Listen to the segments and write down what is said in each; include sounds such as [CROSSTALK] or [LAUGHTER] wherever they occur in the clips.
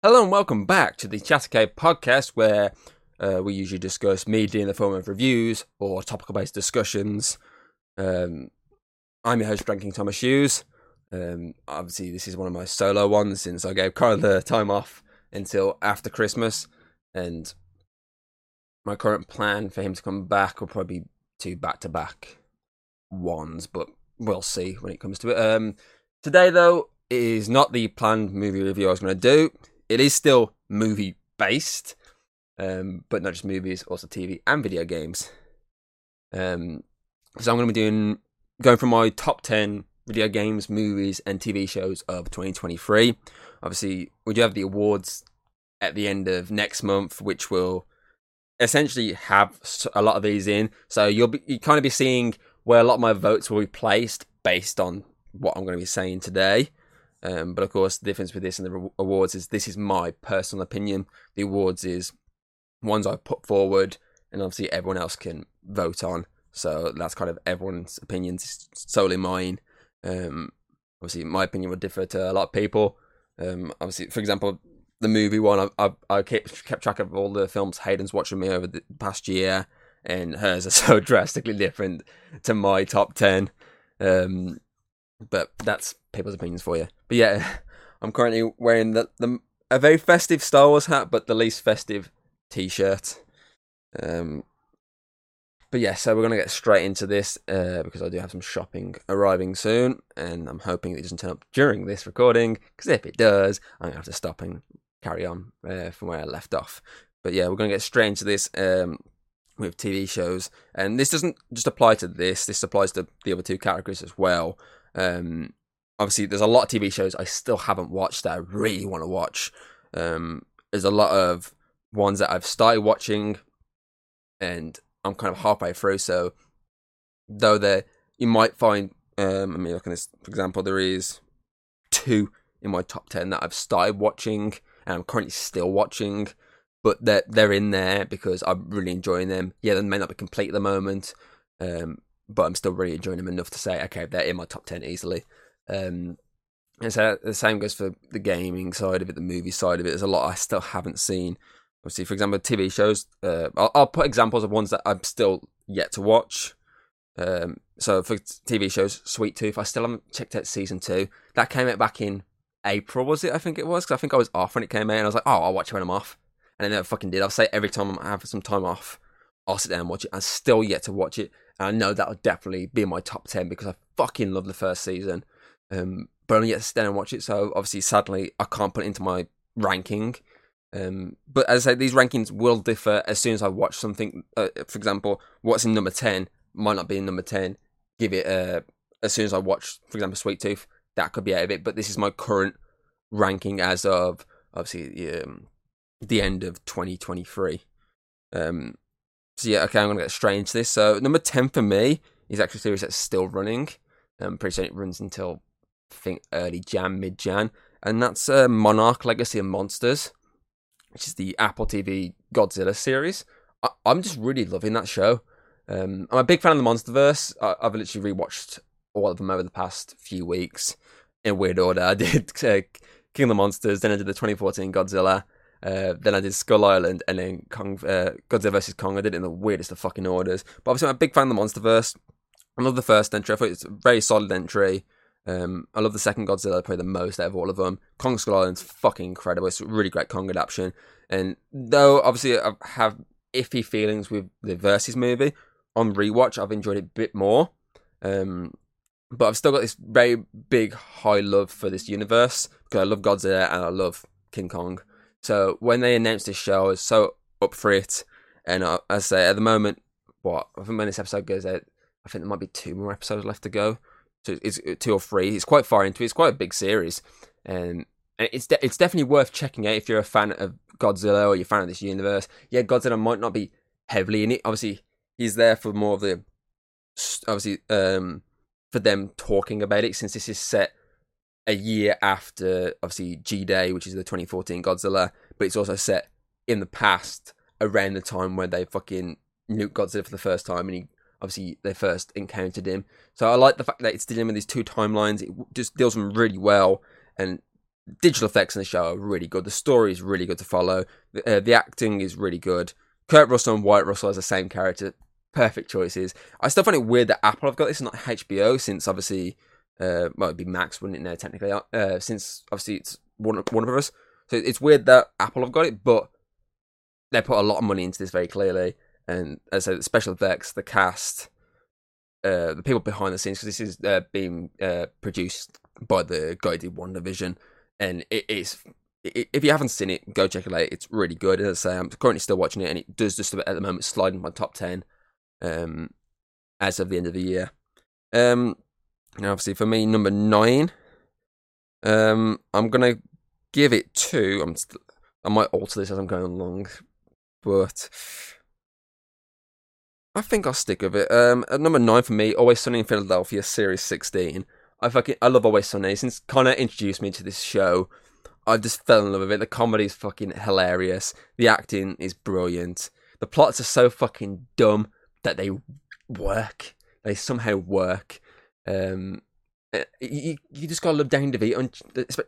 Hello and welcome back to the Chattercade podcast, where uh, we usually discuss media in the form of reviews or topical-based discussions. Um, I'm your host, Drinking Thomas Hughes. Um, obviously, this is one of my solo ones since I gave Carl the time off until after Christmas, and my current plan for him to come back will probably be two back-to-back ones, but we'll see when it comes to it. Um, today, though, is not the planned movie review I was going to do it is still movie based, um, but not just movies, also TV and video games. Um, so I'm going to be doing going from my top ten video games, movies, and TV shows of 2023. Obviously, we do have the awards at the end of next month, which will essentially have a lot of these in. So you'll be you kind of be seeing where a lot of my votes will be placed based on what I'm going to be saying today. Um, but of course, the difference with this and the awards is this is my personal opinion. The awards is ones I put forward, and obviously everyone else can vote on. So that's kind of everyone's opinions, solely mine. Um, obviously, my opinion would differ to a lot of people. Um, obviously, for example, the movie one, I, I, I kept, kept track of all the films Hayden's watching me over the past year, and hers are [LAUGHS] so drastically different to my top 10. Um, but that's people's opinions for you. But yeah, [LAUGHS] I'm currently wearing the, the a very festive Star Wars hat, but the least festive T-shirt. Um, but yeah, so we're gonna get straight into this uh, because I do have some shopping arriving soon, and I'm hoping it doesn't turn up during this recording. Because if it does, I'm gonna have to stop and carry on uh, from where I left off. But yeah, we're gonna get straight into this um, with TV shows, and this doesn't just apply to this. This applies to the other two categories as well. Um, obviously, there's a lot of TV shows I still haven't watched that I really want to watch. Um, there's a lot of ones that I've started watching, and I'm kind of halfway through. So, though there, you might find, um, I mean, looking at this, for example, there is two in my top ten that I've started watching, and I'm currently still watching. But they're they're in there because I'm really enjoying them. Yeah, they may not be complete at the moment, um, but I'm still really enjoying them enough to say, okay, they're in my top 10 easily. Um, and so the same goes for the gaming side of it, the movie side of it. There's a lot I still haven't seen. Obviously, for example, TV shows, uh, I'll, I'll, put examples of ones that I'm still yet to watch. Um, so for TV shows, Sweet Tooth, I still haven't checked out season two. That came out back in April, was it? I think it was, because I think I was off when it came out, and I was like, oh, I'll watch it when I'm off. And I never fucking did. I'll say every time I have some time off, I'll sit down and watch it. I'm still yet to watch it. And I know that'll definitely be in my top 10 because I fucking love the first season. Um, but I'm yet to down and watch it. So obviously, sadly, I can't put it into my ranking. Um, but as I say, these rankings will differ as soon as I watch something. Uh, for example, what's in number 10 might not be in number 10. Give it uh, as soon as I watch, for example, Sweet Tooth, that could be out of it. But this is my current ranking as of obviously um, the end of 2023. Um, so yeah, okay, I'm gonna get straight into this. So number ten for me is actually a series that's still running. I'm pretty sure it runs until I think early Jan, mid Jan, and that's uh, Monarch Legacy of Monsters, which is the Apple TV Godzilla series. I- am just really loving that show. Um, I'm a big fan of the MonsterVerse. I- have literally rewatched all of them over the past few weeks in weird order. [LAUGHS] I did uh, King of the Monsters, then I did the 2014 Godzilla, uh, then I did Skull Island, and then Kong, uh, Godzilla vs Kong. I did it in the weirdest of fucking orders. But obviously, I'm a big fan of the MonsterVerse. I love the first entry. I thought it's a very solid entry. Um, I love the second Godzilla probably the most out of all of them. Kong Skull Island's fucking incredible. It's a really great Kong adaptation. And though obviously I have iffy feelings with the Versus movie, on rewatch I've enjoyed it a bit more. Um, but I've still got this very big high love for this universe because I love Godzilla and I love King Kong. So when they announced this show, I was so up for it. And uh, as I say, at the moment, what I think when this episode goes out, I think there might be two more episodes left to go. So it's uh, two or three. It's quite far into it. It's quite a big series, and it's de- it's definitely worth checking out if you're a fan of Godzilla or you're a fan of this universe. Yeah, Godzilla might not be heavily in it. Obviously, he's there for more of the obviously um for them talking about it since this is set a year after obviously G Day, which is the 2014 Godzilla, but it's also set in the past around the time when they fucking nuked Godzilla for the first time, and he obviously they first encountered him. So I like the fact that it's dealing with these two timelines. It just deals them really well, and digital effects in the show are really good. The story is really good to follow. The, uh, the acting is really good. Kurt Russell and Wyatt Russell as the same character, perfect choices. I still find it weird that Apple have got this, not HBO, since obviously, uh, well, it'd be Max, wouldn't it? Now technically, uh, since obviously it's one of us. So it's weird that Apple have got it, but they put a lot of money into this very clearly. And as I said, special effects, the cast, uh, the people behind the scenes, because this is uh, being uh, produced by the guy who did and it is. If you haven't seen it, go check it out. It's really good. As I say, I'm currently still watching it, and it does just at the moment slide in my top ten, um, as of the end of the year. Um, and obviously for me, number nine, um, I'm gonna give it two. I'm st- I might alter this as I'm going along, but I think I'll stick with it. Um, at number nine for me, Always Sunny in Philadelphia, Series 16. I fucking I love Always Sunny. Since Connor introduced me to this show, I just fell in love with it. The comedy is fucking hilarious. The acting is brilliant. The plots are so fucking dumb that they work. They somehow work. Um, eh, you, you just gotta love Danny DeVito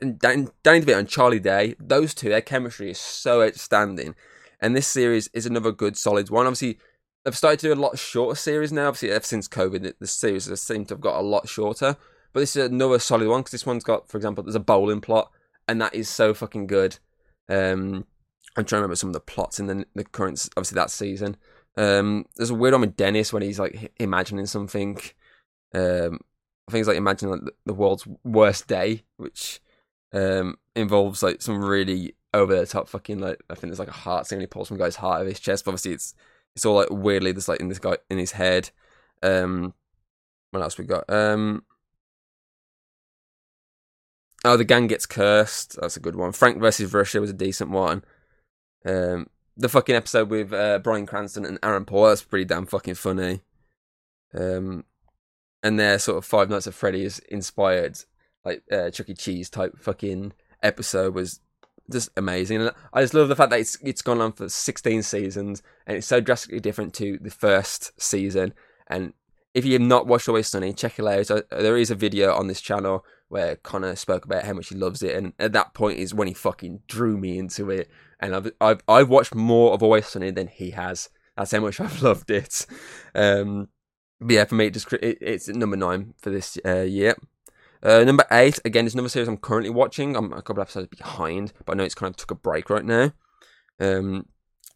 and Danny DeVito and Charlie Day. Those two, their chemistry is so outstanding. And this series is another good, solid one. Obviously, they've started to do a lot shorter series now. Obviously, ever since COVID, the series has seemed to have got a lot shorter. But this is another solid one because this one's got, for example, there's a bowling plot, and that is so fucking good. Um, I'm trying to remember some of the plots in the, the current, obviously that season. Um, there's a weird one with Dennis when he's like imagining something. Um, He's like imagine like the world's worst day, which um, involves like some really over the top fucking like I think there's like a heart scene. He pulls some guy's heart out of his chest. But obviously, it's it's all like weirdly there's like in this guy in his head. Um, what else we got? Um, oh, the gang gets cursed. That's a good one. Frank versus Russia was a decent one. Um, the fucking episode with uh, Bryan Cranston and Aaron Paul. That's pretty damn fucking funny. Um, and their sort of Five Nights at Freddy's inspired, like uh, Chuck E. Cheese type fucking episode was just amazing. And I just love the fact that it's it's gone on for 16 seasons and it's so drastically different to the first season. And if you have not watched Always Sunny, check it out. Uh, there is a video on this channel where Connor spoke about how much he loves it, and at that point is when he fucking drew me into it. And I've I've, I've watched more of Always Sunny than he has. That's how much [LAUGHS] I've loved it. Um, yeah, for me, it just it, it's number nine for this uh, year. Uh, number eight, again, is another series I'm currently watching. I'm a couple episodes behind, but I know it's kind of took a break right now. Um,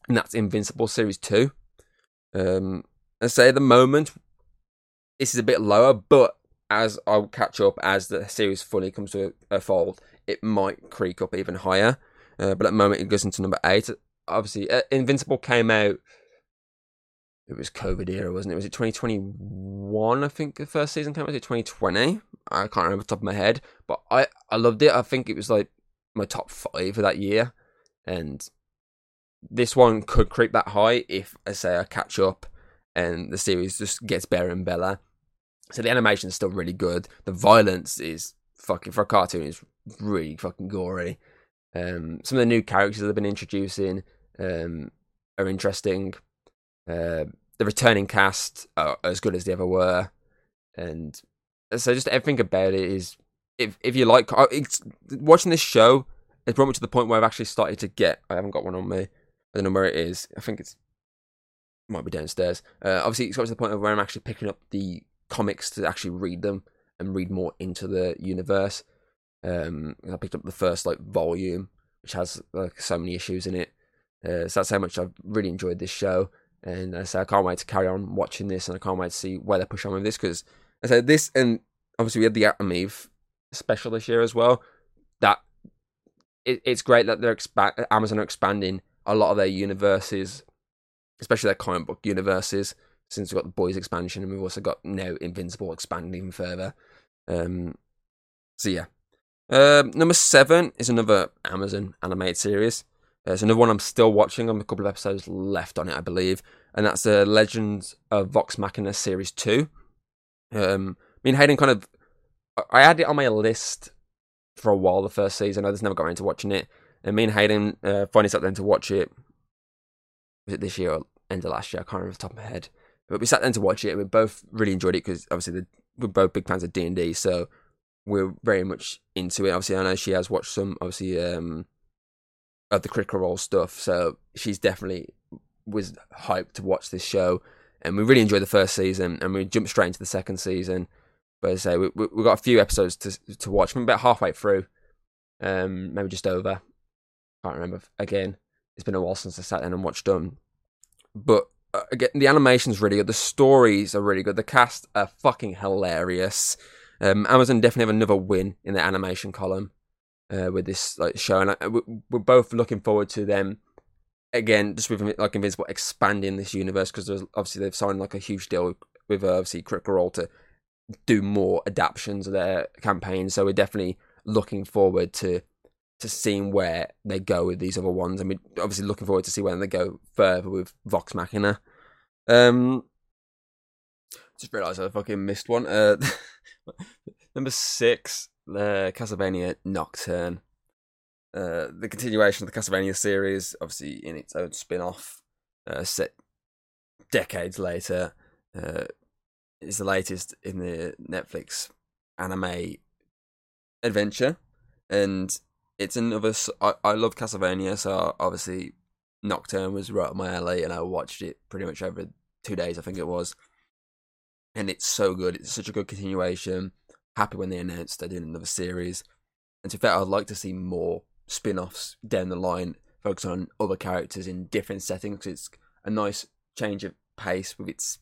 and that's Invincible Series 2. Um, I say at the moment, this is a bit lower, but as I'll catch up as the series fully comes to a, fold, it might creak up even higher. Uh, but at the moment, it goes into number eight. Obviously, uh, Invincible came out it was COVID era, wasn't it? Was it 2021? I think the first season came out. Was it 2020? I can't remember the top of my head, but I I loved it. I think it was like my top five for that year, and this one could creep that high if, I say, I catch up and the series just gets better and better. So the animation is still really good. The violence is fucking for a cartoon is really fucking gory. Um, some of the new characters that have been introducing um, are interesting. Uh, the returning cast are as good as they ever were, and so just everything about it is. If if you like, watching this show, it brought me to the point where I've actually started to get. I haven't got one on me. I don't know where it is. I think it's it might be downstairs. Uh, obviously, it's got to the point where I'm actually picking up the comics to actually read them and read more into the universe. Um, I picked up the first like volume, which has like so many issues in it. Uh, so that's how much I've really enjoyed this show. And I said, I can't wait to carry on watching this, and I can't wait to see where they push on with this because I said this, and obviously we had the Atom Eve special this year as well. That it, it's great that they're expand Amazon are expanding a lot of their universes, especially their comic book universes. Since we've got the Boys expansion, and we've also got now Invincible expanding even further. Um, so yeah, um, number seven is another Amazon animated series. There's another one I'm still watching. I'm a couple of episodes left on it, I believe, and that's the Legends of Vox Machina Series Two. Um, me and Hayden kind of, I had it on my list for a while. The first season, I just never got around to watching it, and me and Hayden uh, finally sat down to watch it. Was it this year or end of last year? I can't remember the top of my head. But we sat down to watch it. And we both really enjoyed it because obviously the, we're both big fans of D and D. So we're very much into it. Obviously, I know she has watched some, obviously, um, of the Critical Role stuff, so she's definitely was hyped to watch this show. And we really enjoyed the first season, and we jumped straight into the second season. But as I say, we we, got a few episodes to to watch. I'm about halfway through, um, maybe just over. I can't remember. Again, it's been a while since I sat down and watched them. But uh, again, the animation's really good. The stories are really good. The cast are fucking hilarious. Um, Amazon definitely have another win in the animation column uh, with this like show, and I, we're both looking forward to them again. Just with like Invincible expanding this universe because obviously they've signed like a huge deal with, uh, obviously Critical to do more adaptations of their campaign. So we're definitely looking forward to to seeing where they go with these other ones. I mean, obviously looking forward to see where they go further with Vox Machina. Um, just realised I fucking missed one. Uh, [LAUGHS] number six, uh, Castlevania Nocturne. Uh, the continuation of the Castlevania series, obviously in its own spin-off, uh, set decades later, uh, is the latest in the Netflix anime adventure, and it's another. I, I love Castlevania, so obviously Nocturne was right up my alley, and I watched it pretty much over two days, I think it was. And it's so good. It's such a good continuation. Happy when they announced they're doing another series. And to be fair, I'd like to see more spin offs down the line, focus on other characters in different settings. It's a nice change of pace with its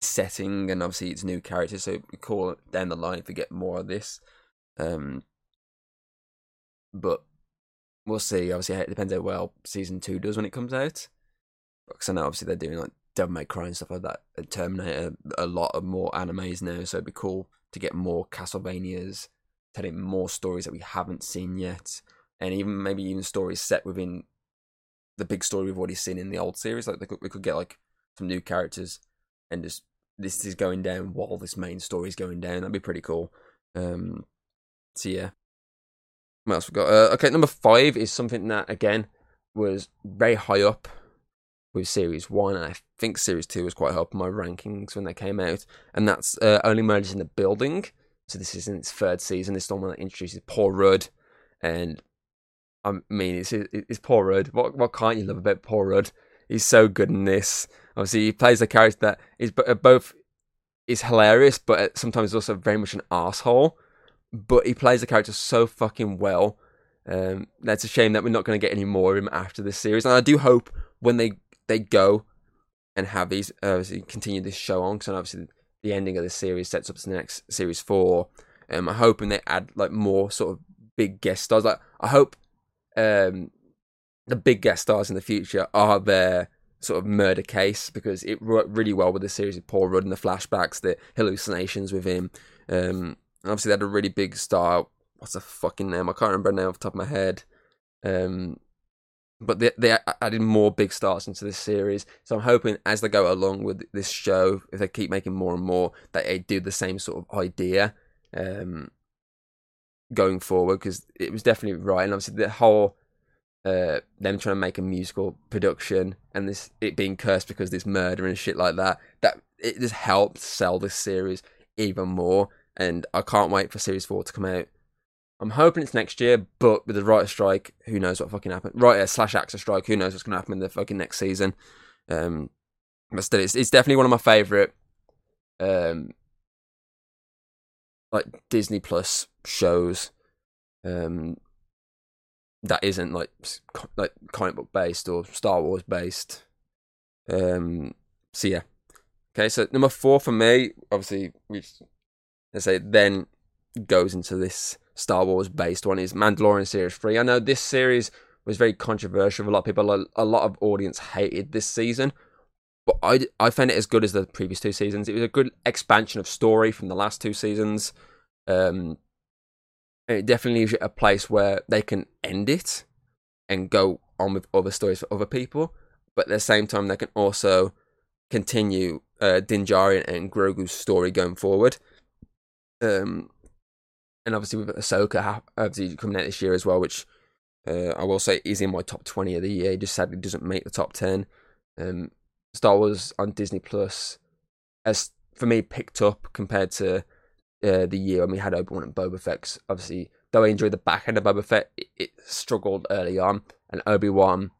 setting and obviously its new characters. So it down the line if we get more of this. Um, but we'll see. Obviously, it depends how well season two does when it comes out. Because I know obviously they're doing like Devil May Cry and stuff like that. And Terminator, a lot of more animes now, so it'd be cool to get more Castlevanias, telling more stories that we haven't seen yet, and even maybe even stories set within the big story we've already seen in the old series. Like could, we could get like some new characters, and just this is going down while this main story is going down. That'd be pretty cool. Um, so yeah, what else we got? Uh, okay, number five is something that again was very high up with Series One, and I think Series Two was quite in my rankings when they came out, and that's uh, Only Murders in the Building. So this is in its third season. This is the one that introduces Paul Rudd, and I mean, it's, it's Paul Rudd. What what can't you love about Paul Rudd? He's so good in this. Obviously, he plays a character that is uh, both is hilarious, but sometimes also very much an asshole but he plays the character so fucking well. Um, that's a shame that we're not going to get any more of him after this series. And I do hope when they they go and have these obviously continue this show on, because obviously the ending of the series sets up to the next series four. Um, I'm hoping they add like more sort of big guest stars. Like I hope um, the big guest stars in the future are their sort of murder case because it worked really well with the series of Paul Rudd and the flashbacks, the hallucinations with him. Um, obviously, they had a really big star. What's the fucking name? I can't remember now off the top of my head. Um, but they they added more big stars into this series. So I'm hoping as they go along with this show, if they keep making more and more, that they do the same sort of idea um, going forward. Because it was definitely right, and obviously the whole uh, them trying to make a musical production and this it being cursed because this murder and shit like that. That it just helped sell this series even more and I can't wait for Series 4 to come out. I'm hoping it's next year, but with the writer strike, who knows what fucking happened? Writer slash actor strike, who knows what's going to happen in the fucking next season. Um, but still, it's, it's definitely one of my favourite, um, like Disney Plus shows, um, that isn't like like comic book based or Star Wars based. Um, so yeah. Okay, so number four for me, obviously we've I say then goes into this Star Wars based one is Mandalorian series three. I know this series was very controversial. A lot of people, a lot of audience hated this season, but I I found it as good as the previous two seasons. It was a good expansion of story from the last two seasons. Um, it definitely leaves a place where they can end it and go on with other stories for other people, but at the same time they can also continue uh, Din Djarin and Grogu's story going forward. Um, and obviously with Ahsoka obviously coming out this year as well, which uh, I will say is in my top twenty of the year. Just sadly doesn't make the top ten. Um, Star Wars on Disney Plus has for me picked up compared to uh, the year when we had Obi Wan and Boba Fett. Obviously, though I enjoyed the back end of Boba Fett, it, it struggled early on, and Obi Wan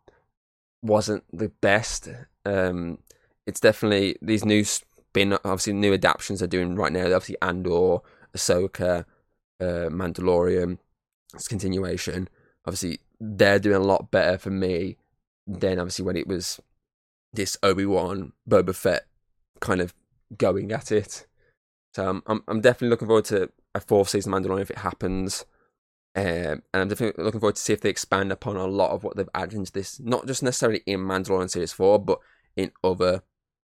wasn't the best. Um, it's definitely these new spin, obviously new adaptations they're doing right now. Obviously, Andor, Ahsoka, uh, Mandalorian, it's continuation. Obviously, they're doing a lot better for me than obviously when it was this Obi Wan Boba Fett kind of going at it. So um, I'm I'm definitely looking forward to a fourth season Mandalorian if it happens. Um, and I'm definitely looking forward to see if they expand upon a lot of what they've added into this, not just necessarily in Mandalorian Series 4, but in other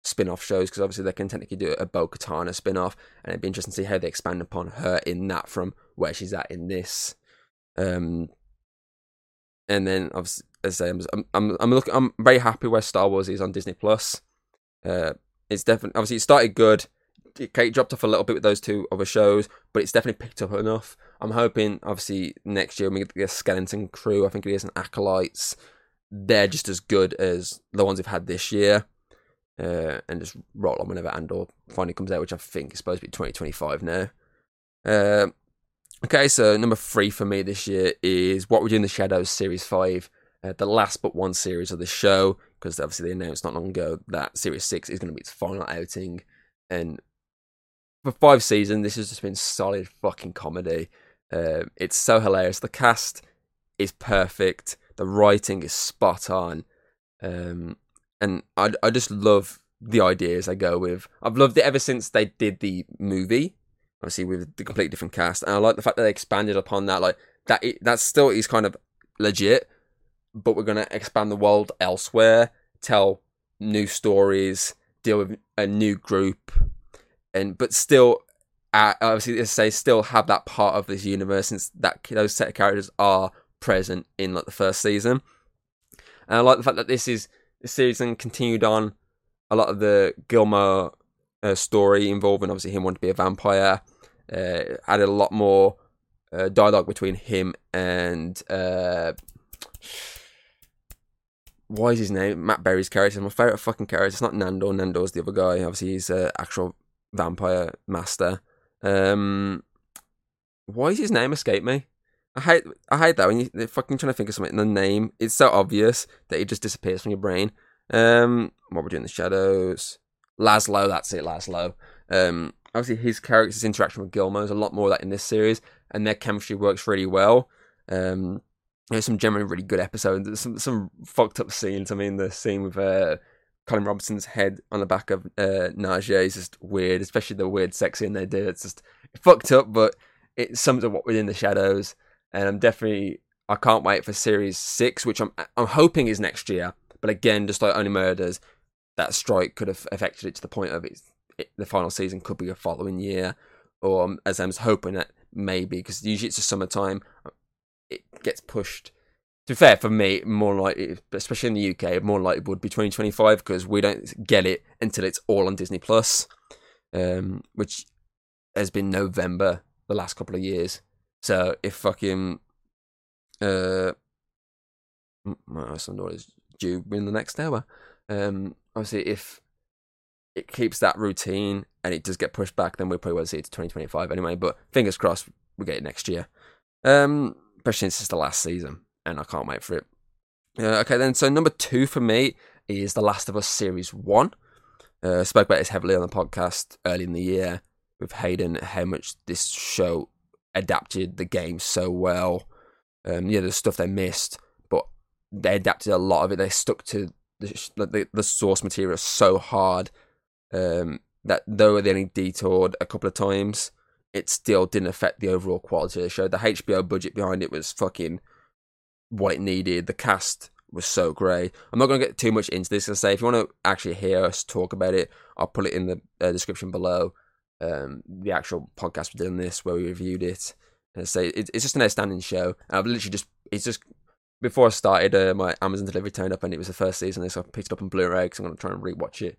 spin off shows, because obviously they can technically do a Bo Katan spin off, and it'd be interesting to see how they expand upon her in that from where she's at in this. Um, and then, obviously, as I say, I'm, I'm, I'm, looking, I'm very happy where Star Wars is on Disney Plus. Uh, it's definitely, obviously, it started good it dropped off a little bit with those two other shows, but it's definitely picked up enough. I'm hoping, obviously, next year when we get the Skeleton Crew, I think it is, and Acolytes, they're just as good as the ones we've had this year. Uh, and just roll on whenever Andor finally comes out, which I think is supposed to be 2025 now. Uh, okay, so number three for me this year is What We Do in the Shadows Series 5, uh, the last but one series of the show, because obviously they announced not long ago that Series 6 is going to be its final outing. And for five seasons, this has just been solid fucking comedy. Uh, it's so hilarious. The cast is perfect. The writing is spot on. Um, and I, I just love the ideas they go with. I've loved it ever since they did the movie, obviously with the completely different cast. And I like the fact that they expanded upon that. Like that, that still is kind of legit, but we're gonna expand the world elsewhere, tell new stories, deal with a new group, and but still uh, obviously as I say still have that part of this universe since that those set of characters are present in like the first season and I like the fact that this is season continued on a lot of the Guillermo uh, story involving obviously him wanting to be a vampire uh, added a lot more uh, dialogue between him and uh, why is his name Matt Berry's character my favorite fucking character it's not Nandor. Nandor's the other guy obviously he's an actual vampire master. Um, why is his name escape me? I hate I hate that when you're fucking trying to think of something. The name it's so obvious that it just disappears from your brain. Um, what we're doing in the shadows. Laszlo, that's it, Laszlo. Um, obviously his character's interaction with Guillermo is a lot more of that in this series, and their chemistry works really well. Um, there's some generally really good episodes. There's some some fucked up scenes. I mean, the scene with uh, Colin Robinson's head on the back of uh, Nadja is just weird, especially the weird sex scene they do. It's just fucked up, but it sums up what within the shadows. And I'm definitely I can't wait for series six, which I'm I'm hoping is next year. But again, just like Only Murders, that strike could have affected it to the point of it, it the final season could be a following year, or um, as I'm hoping that maybe because usually it's a summertime, it gets pushed to be fair, for me, more likely, especially in the UK, more likely would be 2025 because we don't get it until it's all on Disney Plus, um, which has been November the last couple of years. So if fucking uh, my son is due in the next hour. Um, obviously, if it keeps that routine and it does get pushed back, then we probably won't see it to 2025 anyway. But fingers crossed, we get it next year. Um, especially since it's the last season and I can't wait for it. Uh, okay, then, so number two for me is The Last of Us Series 1. Uh, spoke about this heavily on the podcast early in the year with Hayden, how much this show adapted the game so well. Um, yeah, the stuff they missed, but they adapted a lot of it. They stuck to the, the, the source material so hard um, that though they only detoured a couple of times, it still didn't affect the overall quality of the show. The HBO budget behind it was fucking what it needed. The cast was so great. I'm not going to get too much into this. I say if you want to actually hear us talk about it, I'll put it in the uh, description below. Um, the actual podcast we did on this where we reviewed it. And say it, it's just an outstanding show. I've literally just it's just before I started, uh, my Amazon delivery turned up and it was the first season, so I picked it up on Blu-ray because I'm going to try and rewatch it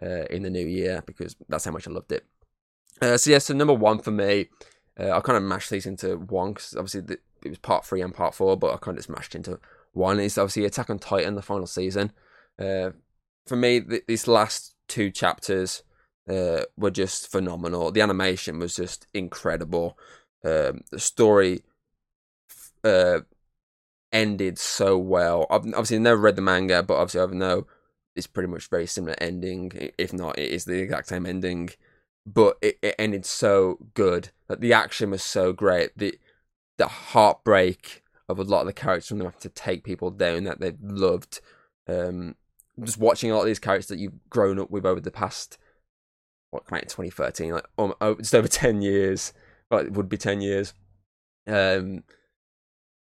uh, in the new year because that's how much I loved it. Uh, so yeah, so number one for me, uh, I kind of mashed these into one because obviously the, it was part three and part four, but I kind of smashed into one. Is obviously Attack on Titan, the final season. Uh, for me, th- these last two chapters, uh, were just phenomenal. The animation was just incredible. Um, the story uh, ended so well. I've obviously never read the manga, but obviously I know it's pretty much very similar ending. If not, it is the exact same ending. But it, it ended so good. Like the action was so great. The the heartbreak of a lot of the characters from them having to take people down that they've loved. Um, just watching a lot of these characters that you've grown up with over the past what came out in 2013, like um, oh, just over 10 years. Well, it would be 10 years. Um,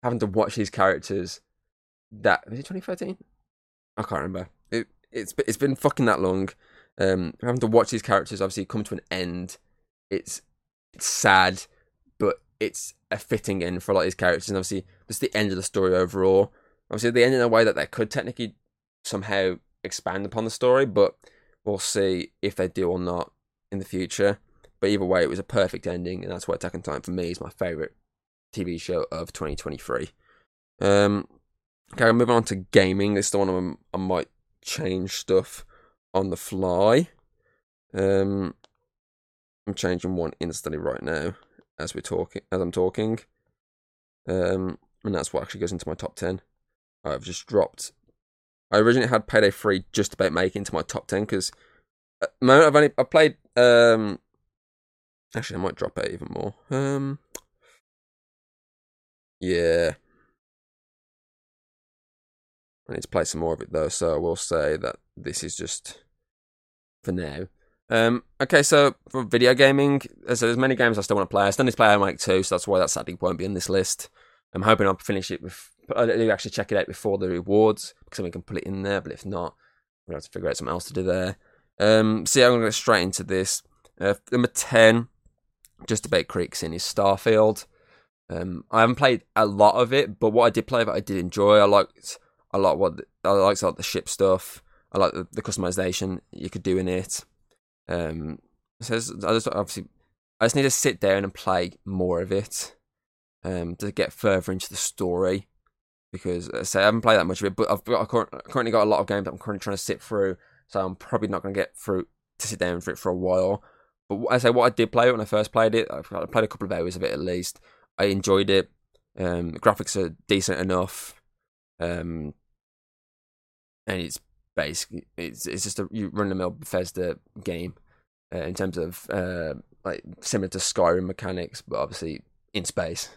having to watch these characters that was it 2013? I can't remember. It it's it's been fucking that long. Um, having to watch these characters obviously come to an end. It's it's sad, but it's a fitting end for a lot of these characters, and obviously it's the end of the story overall. Obviously, the end in a way that they could technically somehow expand upon the story, but we'll see if they do or not in the future. But either way, it was a perfect ending, and that's why Attack on Titan for me is my favorite TV show of 2023. Um, okay, moving on to gaming. This is the one I might change stuff on the fly. Um, I'm changing one instantly right now as we're talking, as I'm talking. Um, and that's what actually goes into my top ten. I've just dropped. I originally had Payday Three just about making into my top ten because at the moment I've only I played. Um, actually, I might drop it even more. Um, yeah. I need to play some more of it though, so I will say that this is just for now. Um, okay, so for video gaming, so there's many games I still want to play. I still need to play Wake 2, so that's why that sadly won't be in this list. I'm hoping I'll finish it with. I do actually check it out before the rewards because we can put it in there. But if not, we'll have to figure out something else to do there. Um, so yeah, I'm gonna go straight into this. Uh, number ten, just about creeks in is Starfield. Um, I haven't played a lot of it, but what I did play it, I did enjoy. I liked a lot what I liked like the ship stuff. I like the, the customization you could do in it. Um, so I just obviously I just need to sit down and play more of it. Um, to get further into the story because I say I haven't played that much of it, but I've got, I've currently got a lot of games that I'm currently trying to sit through, so I'm probably not going to get through to sit down for it for a while. But I say what I did play when I first played it, I've played a couple of hours of it at least. I enjoyed it. Um, graphics are decent enough, um, and it's basically it's it's just a run the mill Bethesda game uh, in terms of uh, like similar to Skyrim mechanics, but obviously in space.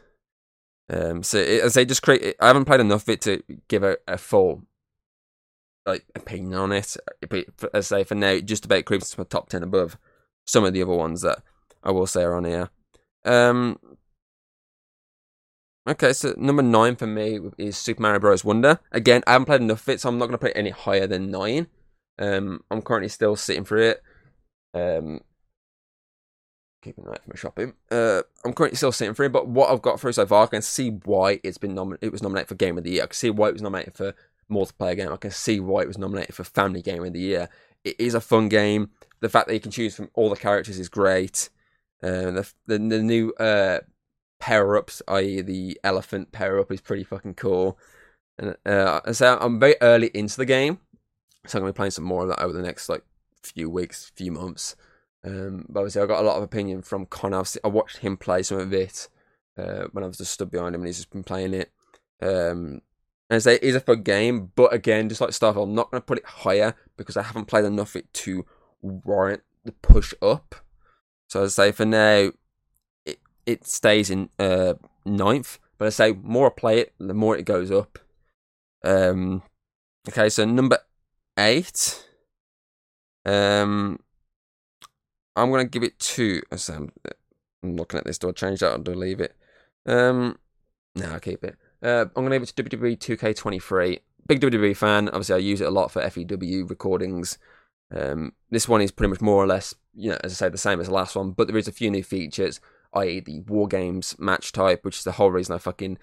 Um, so it, as I just create, I haven't played enough of it to give a, a full like opinion on it. But as I say, for now, just about creeps to my top ten above some of the other ones that I will say are on here. Um, okay, so number nine for me is Super Mario Bros. Wonder. Again, I haven't played enough of it, so I'm not going to put it any higher than nine. Um, I'm currently still sitting for it. Um, keeping eye for my shopping. Uh, I'm currently still sitting for it, but what I've got through so far, I can see why it's been. It was nominated for Game of the Year. I can see why it was nominated for multiplayer game. I can see why it was nominated for Family Game of the Year. It is a fun game. The fact that you can choose from all the characters is great. Uh, the, the, the new uh, power ups, i.e., the elephant power up, is pretty fucking cool. And uh, so I'm very early into the game, so I'm gonna be playing some more of that over the next like few weeks, few months. Um, but obviously, I got a lot of opinion from Connor. I watched him play some of it uh, when I was just stood behind him, and he's just been playing it. Um, and say it is a fun game, but again, just like Starfield, I'm not going to put it higher because I haven't played enough of it to warrant the push up. So I say for now, it it stays in uh, ninth. But I say more I play it, the more it goes up. Um, okay, so number eight. Um, I'm gonna give it two. I'm, I'm looking at this. Do I change that or do I leave it? Um, no, I'll keep it. Uh, I'm gonna give it to WWE 2K23. Big WWE fan. Obviously, I use it a lot for FEW recordings. Um, this one is pretty much more or less, you know, as I say, the same as the last one, but there is a few new features, i.e., the War Games match type, which is the whole reason I fucking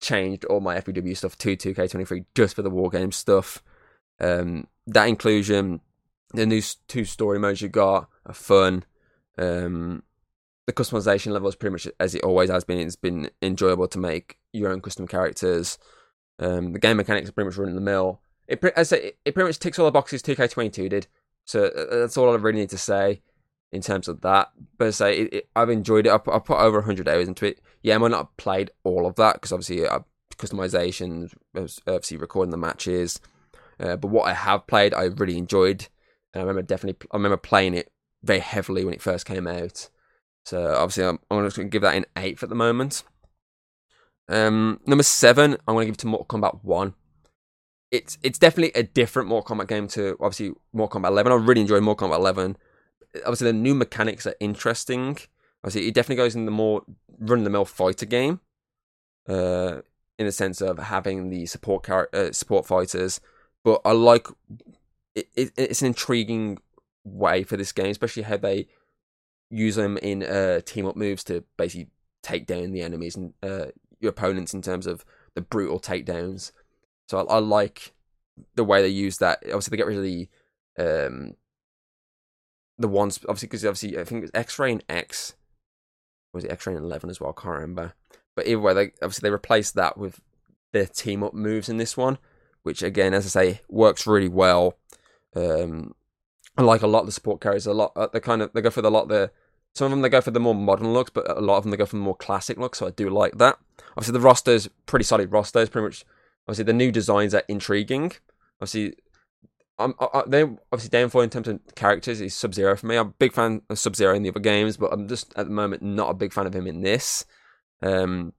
changed all my FEW stuff to 2K23 just for the War Games stuff. Um, that inclusion the new two story modes you got are fun. Um, the customization level is pretty much as it always has been. It's been enjoyable to make your own custom characters. Um, the game mechanics are pretty much run running the mill. It, as I say, it pretty much ticks all the boxes 2K22 did. So uh, that's all I really need to say. in terms of that. But I say it, it, I've enjoyed it. I put, I put over 100 hours into it. Yeah, I might not have played all of that because obviously uh, customization, obviously recording the matches. Uh, but what I have played, I really enjoyed. And I remember definitely, I remember playing it very heavily when it first came out. So obviously, I'm, I'm just going to give that an eighth at the moment. Um, number seven, I'm going to give to Mortal Kombat One. It's it's definitely a different Mortal Kombat game to obviously Mortal Kombat 11. I really enjoyed Mortal Kombat 11. Obviously, the new mechanics are interesting. Obviously, it definitely goes in the more run the mill fighter game. Uh, in the sense of having the support car- uh, support fighters, but I like it, it, It's an intriguing way for this game, especially how they use them in uh, team up moves to basically take down the enemies and uh, your opponents in terms of the brutal takedowns. So I, I, like the way they use that. Obviously, they get rid of the um, the ones obviously because obviously I think it's X-ray and X was it X-ray and Eleven as well. I can't remember. But either way, they obviously they replaced that with their team up moves in this one, which again, as I say, works really well. Um, I like a lot of the support carries. A lot, uh, they kind of they go for the lot the some of them they go for the more modern looks, but a lot of them they go for the more classic looks. So I do like that. Obviously, the roster's pretty solid roster. It's pretty much obviously the new designs are intriguing. Obviously, I'm I, they obviously downfall in terms of characters is Sub Zero for me. I'm a big fan of Sub Zero in the other games, but I'm just at the moment not a big fan of him in this. Um,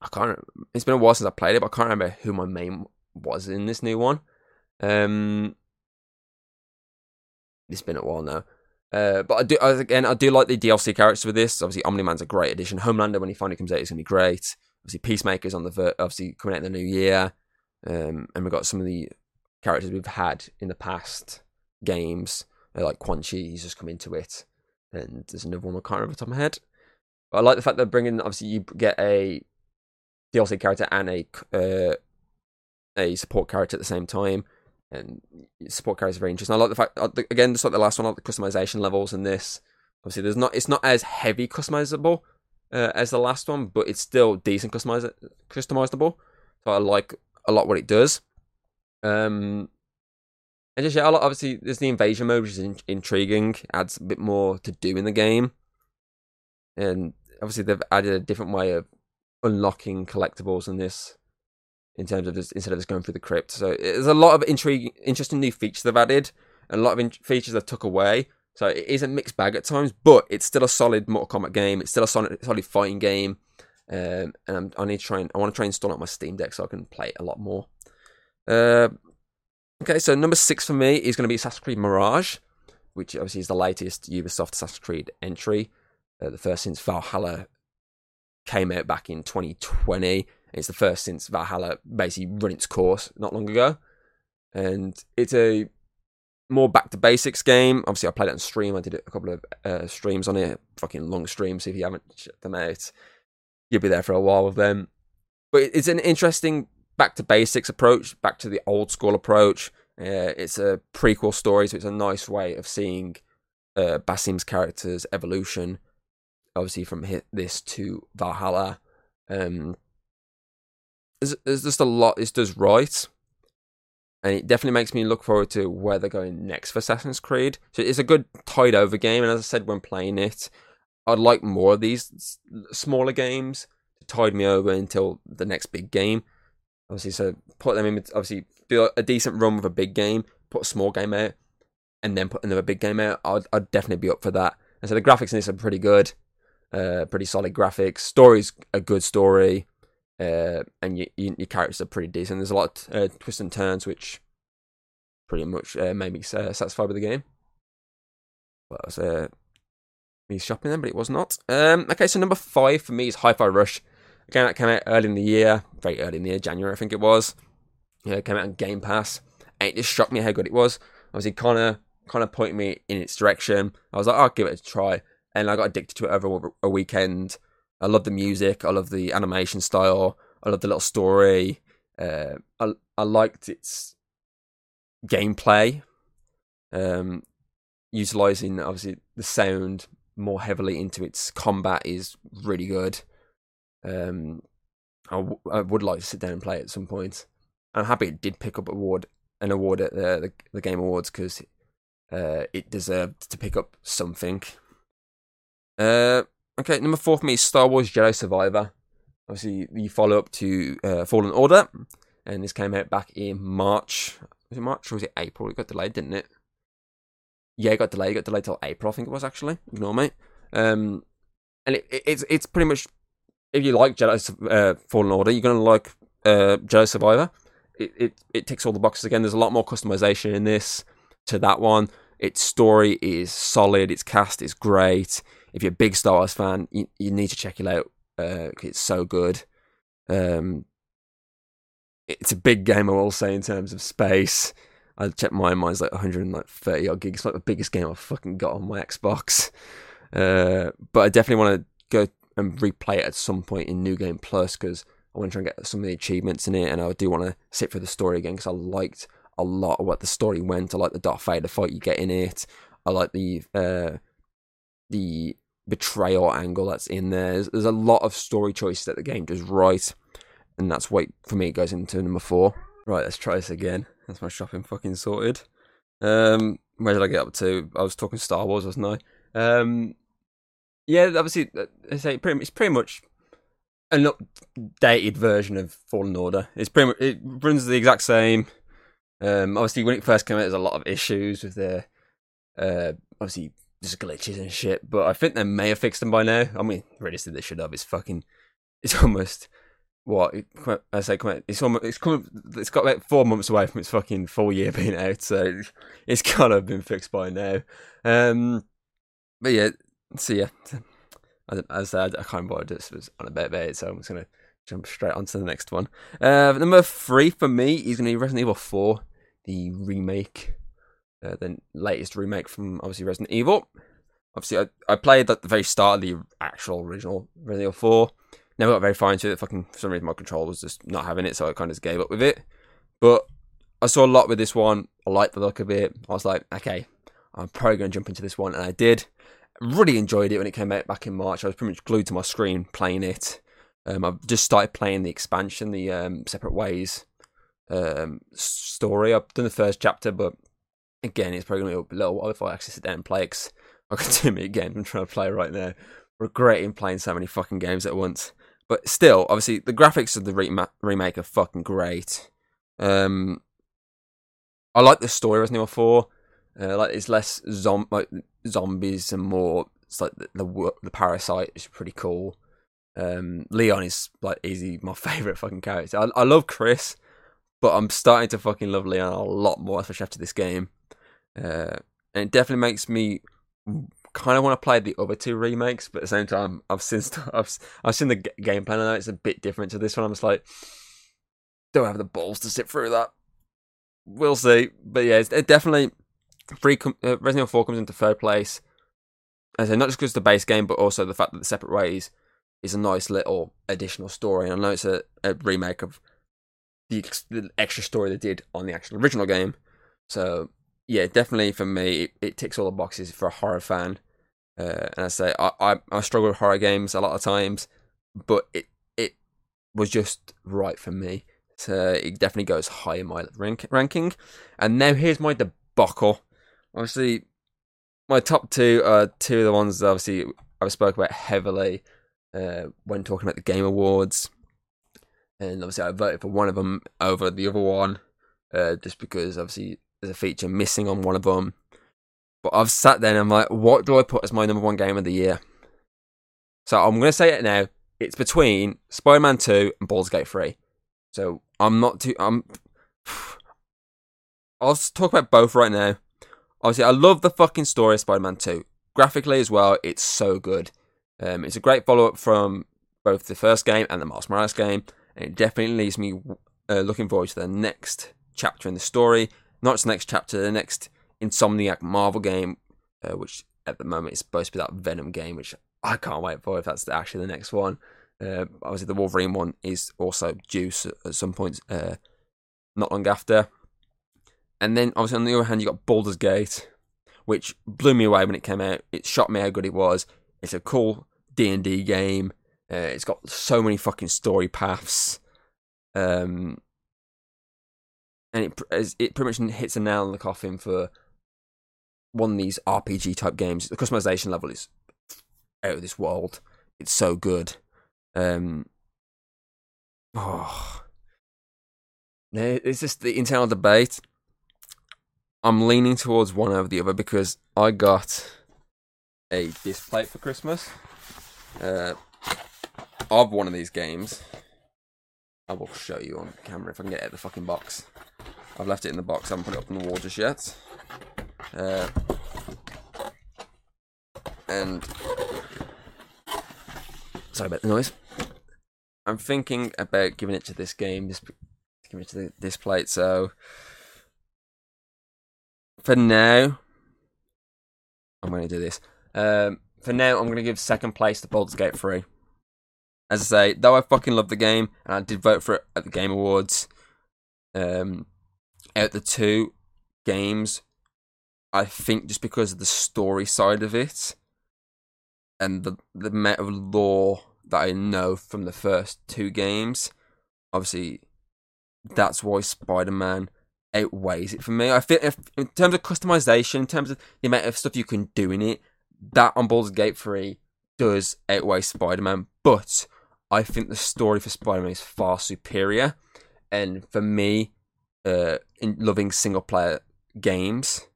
I can't. It's been a while since I played it, but I can't remember who my main was in this new one. Um, it's been a while now. Uh, but I do again. I do like the DLC characters with this. Obviously, Omni Man's a great addition. Homelander, when he finally comes out, is gonna be great. Obviously, Peacemaker's on the ver- obviously coming out in the new year, um, and we've got some of the characters we've had in the past games, like Quan Chi. He's just come into it, and there's another one I can't remember the top of my head. But I like the fact they're bringing. Obviously, you get a DLC character and a uh, a support character at the same time. And support characters are very interesting. I like the fact uh, again, just like the last one, I like the customization levels in this. Obviously, there's not it's not as heavy customizable uh, as the last one, but it's still decent customize customizable. So I like a lot what it does. Um, and just yeah, obviously there's the invasion mode, which is in- intriguing. Adds a bit more to do in the game, and obviously they've added a different way of unlocking collectibles in this in terms of instead of just going through the crypt. So there's a lot of intriguing, interesting new features they've added, and a lot of in- features they took away. So it is a mixed bag at times, but it's still a solid Mortal Kombat game. It's still a solid, solid fighting game, um, and i need to try and I want to try and install it on my Steam Deck so I can play it a lot more. Uh, okay, so number six for me is going to be Assassin's Creed Mirage, which obviously is the latest Ubisoft Assassin's Creed entry, uh, the first since Valhalla came out back in 2020. It's the first since Valhalla basically run its course not long ago. And it's a more back to basics game. Obviously, I played it on stream. I did a couple of uh, streams on it, fucking long streams. If you haven't checked them out, you'll be there for a while with them. But it's an interesting back to basics approach, back to the old school approach. Uh, it's a prequel story, so it's a nice way of seeing uh, Basim's character's evolution obviously from this to Valhalla. Um, there's, just a lot this does right, and it definitely makes me look forward to where they're going next for Assassin's Creed. So it's a good tied over game, and as I said when playing it, I'd like more of these smaller games to tide me over until the next big game. Obviously, so put them in. Obviously, do a decent run with a big game, put a small game out, and then put another big game out. I'd, I'd definitely be up for that. And so the graphics in this are pretty good uh, pretty solid graphics. Story's a good story, uh, and you, you, your characters are pretty decent. There's a lot of uh, twists and turns, which pretty much uh, made me uh, satisfied with the game. Well, that was uh, me shopping then, but it was not. Um, okay, so number five for me is Hi-Fi Rush. Again, that came out early in the year, very early in the year, January I think it was. Yeah, it came out on Game Pass, and it just shocked me how good it was. Obviously, of kind of pointing me in its direction. I was like, oh, I'll give it a try and I got addicted to it over a weekend. I love the music. I love the animation style. I love the little story. Uh, I I liked its gameplay, um, utilizing obviously the sound more heavily into its combat is really good. Um, I, w- I would like to sit down and play at some point. I'm happy it did pick up award an award at the the, the Game Awards because uh, it deserved to pick up something Uh, okay, number four for me is Star Wars Jedi Survivor. Obviously, the follow up to uh, Fallen Order, and this came out back in March. Was it March or was it April? It got delayed, didn't it? Yeah, it got delayed. It got delayed till April, I think it was actually. Ignore me. Um, and it, it, it's it's pretty much if you like Jedi uh, Fallen Order, you're gonna like uh, Jedi Survivor. It, it it ticks all the boxes again. There's a lot more customization in this to that one. Its story is solid. Its cast is great. If you're a big Star Wars fan, you, you need to check it out. Uh, it's so good. Um, it's a big game, I will say, in terms of space. I checked mine. Mine's like 130 odd gigs. It's like the biggest game I've fucking got on my Xbox. Uh, but I definitely want to go and replay it at some point in New Game Plus because I want to try and get some of the achievements in it, and I do want to sit through the story again because I liked a lot of what the story went. I like the Darth Vader fight you get in it. I like the uh, the betrayal angle that's in there. There's, there's, a lot of story choices that the game does right, and that's why for me it goes into number four. Right, let's try this again. That's my shopping fucking sorted. Um, where did I get up to? I was talking Star Wars, wasn't I? Um, yeah, obviously, uh, I say pretty, it's pretty much an updated version of Fallen Order. It's pretty much, it runs the exact same. Um, obviously, when it first came out, there's a lot of issues with the uh, obviously just glitches and shit. But I think they may have fixed them by now. I mean, realistically, they should have. It's fucking, it's [LAUGHS] almost what I say. Quite it's almost it's come. It's got like four months away from its fucking full year being out, so it's [LAUGHS] kind of been fixed by now. Um, but yeah, so yeah, as I said, I can't remember this was on a bit about it, so I'm just gonna jump straight onto the next one. Uh, number three for me is gonna be Resident Evil Four the remake, uh, the latest remake from obviously Resident Evil. Obviously, I, I played at the very start of the actual original Resident Evil 4. Never got very far into it. Fucking for some reason, my control was just not having it, so I kind of just gave up with it. But I saw a lot with this one. I liked the look of it. I was like, okay, I'm probably going to jump into this one, and I did. Really enjoyed it when it came out back in March. I was pretty much glued to my screen playing it. Um, I've just started playing the expansion, the um, Separate Ways um, story. I've done the first chapter, but again, it's probably going to be a little while before I actually sit down and play because [LAUGHS] I got too many games I'm trying to play right now. Regretting playing so many fucking games at once. But still, obviously, the graphics of the remake are fucking great. Um, I like the story Resident Evil 4. Uh, like it's less zom- like zombies and more. It's like the the, the parasite is pretty cool. Um, Leon is like easy my [LAUGHS] favorite fucking character. I, I love Chris but I'm starting to fucking love Leon a lot more, especially after this game. Uh, and it definitely makes me kind of want to play the other two remakes, but at the same time, I've seen [LAUGHS] I've I've seen the game plan and it's a bit different to this one. I'm just like, don't have the balls to sit through that. We'll see, but yeah, it's it definitely free. Com- uh, Resident Evil Four comes into third place. I say not just because the base game, but also the fact that the separate ways is a nice little additional story. And I know it's a, a remake of the extra story they did on the actual original game. So yeah, definitely for me, it, it ticks all the boxes for a horror fan. Uh, and I say I, I, I struggle with horror games a lot of times, but it it was just right for me. So it definitely goes high in my rank, ranking. And now here's my debacle. Obviously, my top two are two of the ones that obviously I've spoke about heavily uh, when talking about the Game Awards and obviously I voted for one of them over the other one, uh, just because obviously there's a feature missing on one of them. But I've sat there and I'm like, what do I put as my number one game of the year? So I'm gonna say it now. It's between Spider-Man 2 and Baldur's Gate 3. So I'm not too. I'm. [SIGHS] I'll talk about both right now. Obviously, I love the fucking story of Spider-Man 2. Graphically as well, it's so good. Um, it's a great follow-up from both the first game and the Miles Morales game and it definitely leaves me uh, looking forward to the next chapter in the story. Not just the next chapter, the next Insomniac Marvel game, uh, which at the moment is supposed to be that Venom game, which I can't wait for if that's actually the next one. Uh, obviously, the Wolverine one is also due at some point, uh, not long after. And then, obviously, on the other hand, you got Baldur's Gate, which blew me away when it came out. It shocked me how good it was. It's a cool D and D game. Uh, it's got so many fucking story paths, um, and it it pretty much hits a nail in the coffin for one of these RPG type games. The customization level is out of this world. It's so good. Um, oh, it's just the internal debate. I'm leaning towards one over the other because I got a disc plate for Christmas uh, of one of these games. I will show you on camera if I can get it out of the fucking box. I've left it in the box. I haven't put it up on the wall just yet. Uh, and sorry about the noise. I'm thinking about giving it to this game, just giving it to the, this plate. So for now, I'm going to do this. Um, for now, I'm going to give second place to Baldur's Gate 3. As I say, though I fucking love the game, and I did vote for it at the Game Awards, um, out the two games, I think just because of the story side of it, and the the of lore that I know from the first two games, obviously, that's why Spider Man outweighs it for me. I feel if, in terms of customization, in terms of the amount of stuff you can do in it, that on Baldur's Gate 3 does outweigh Spider Man, but I think the story for Spider Man is far superior. And for me, uh, in loving single player games,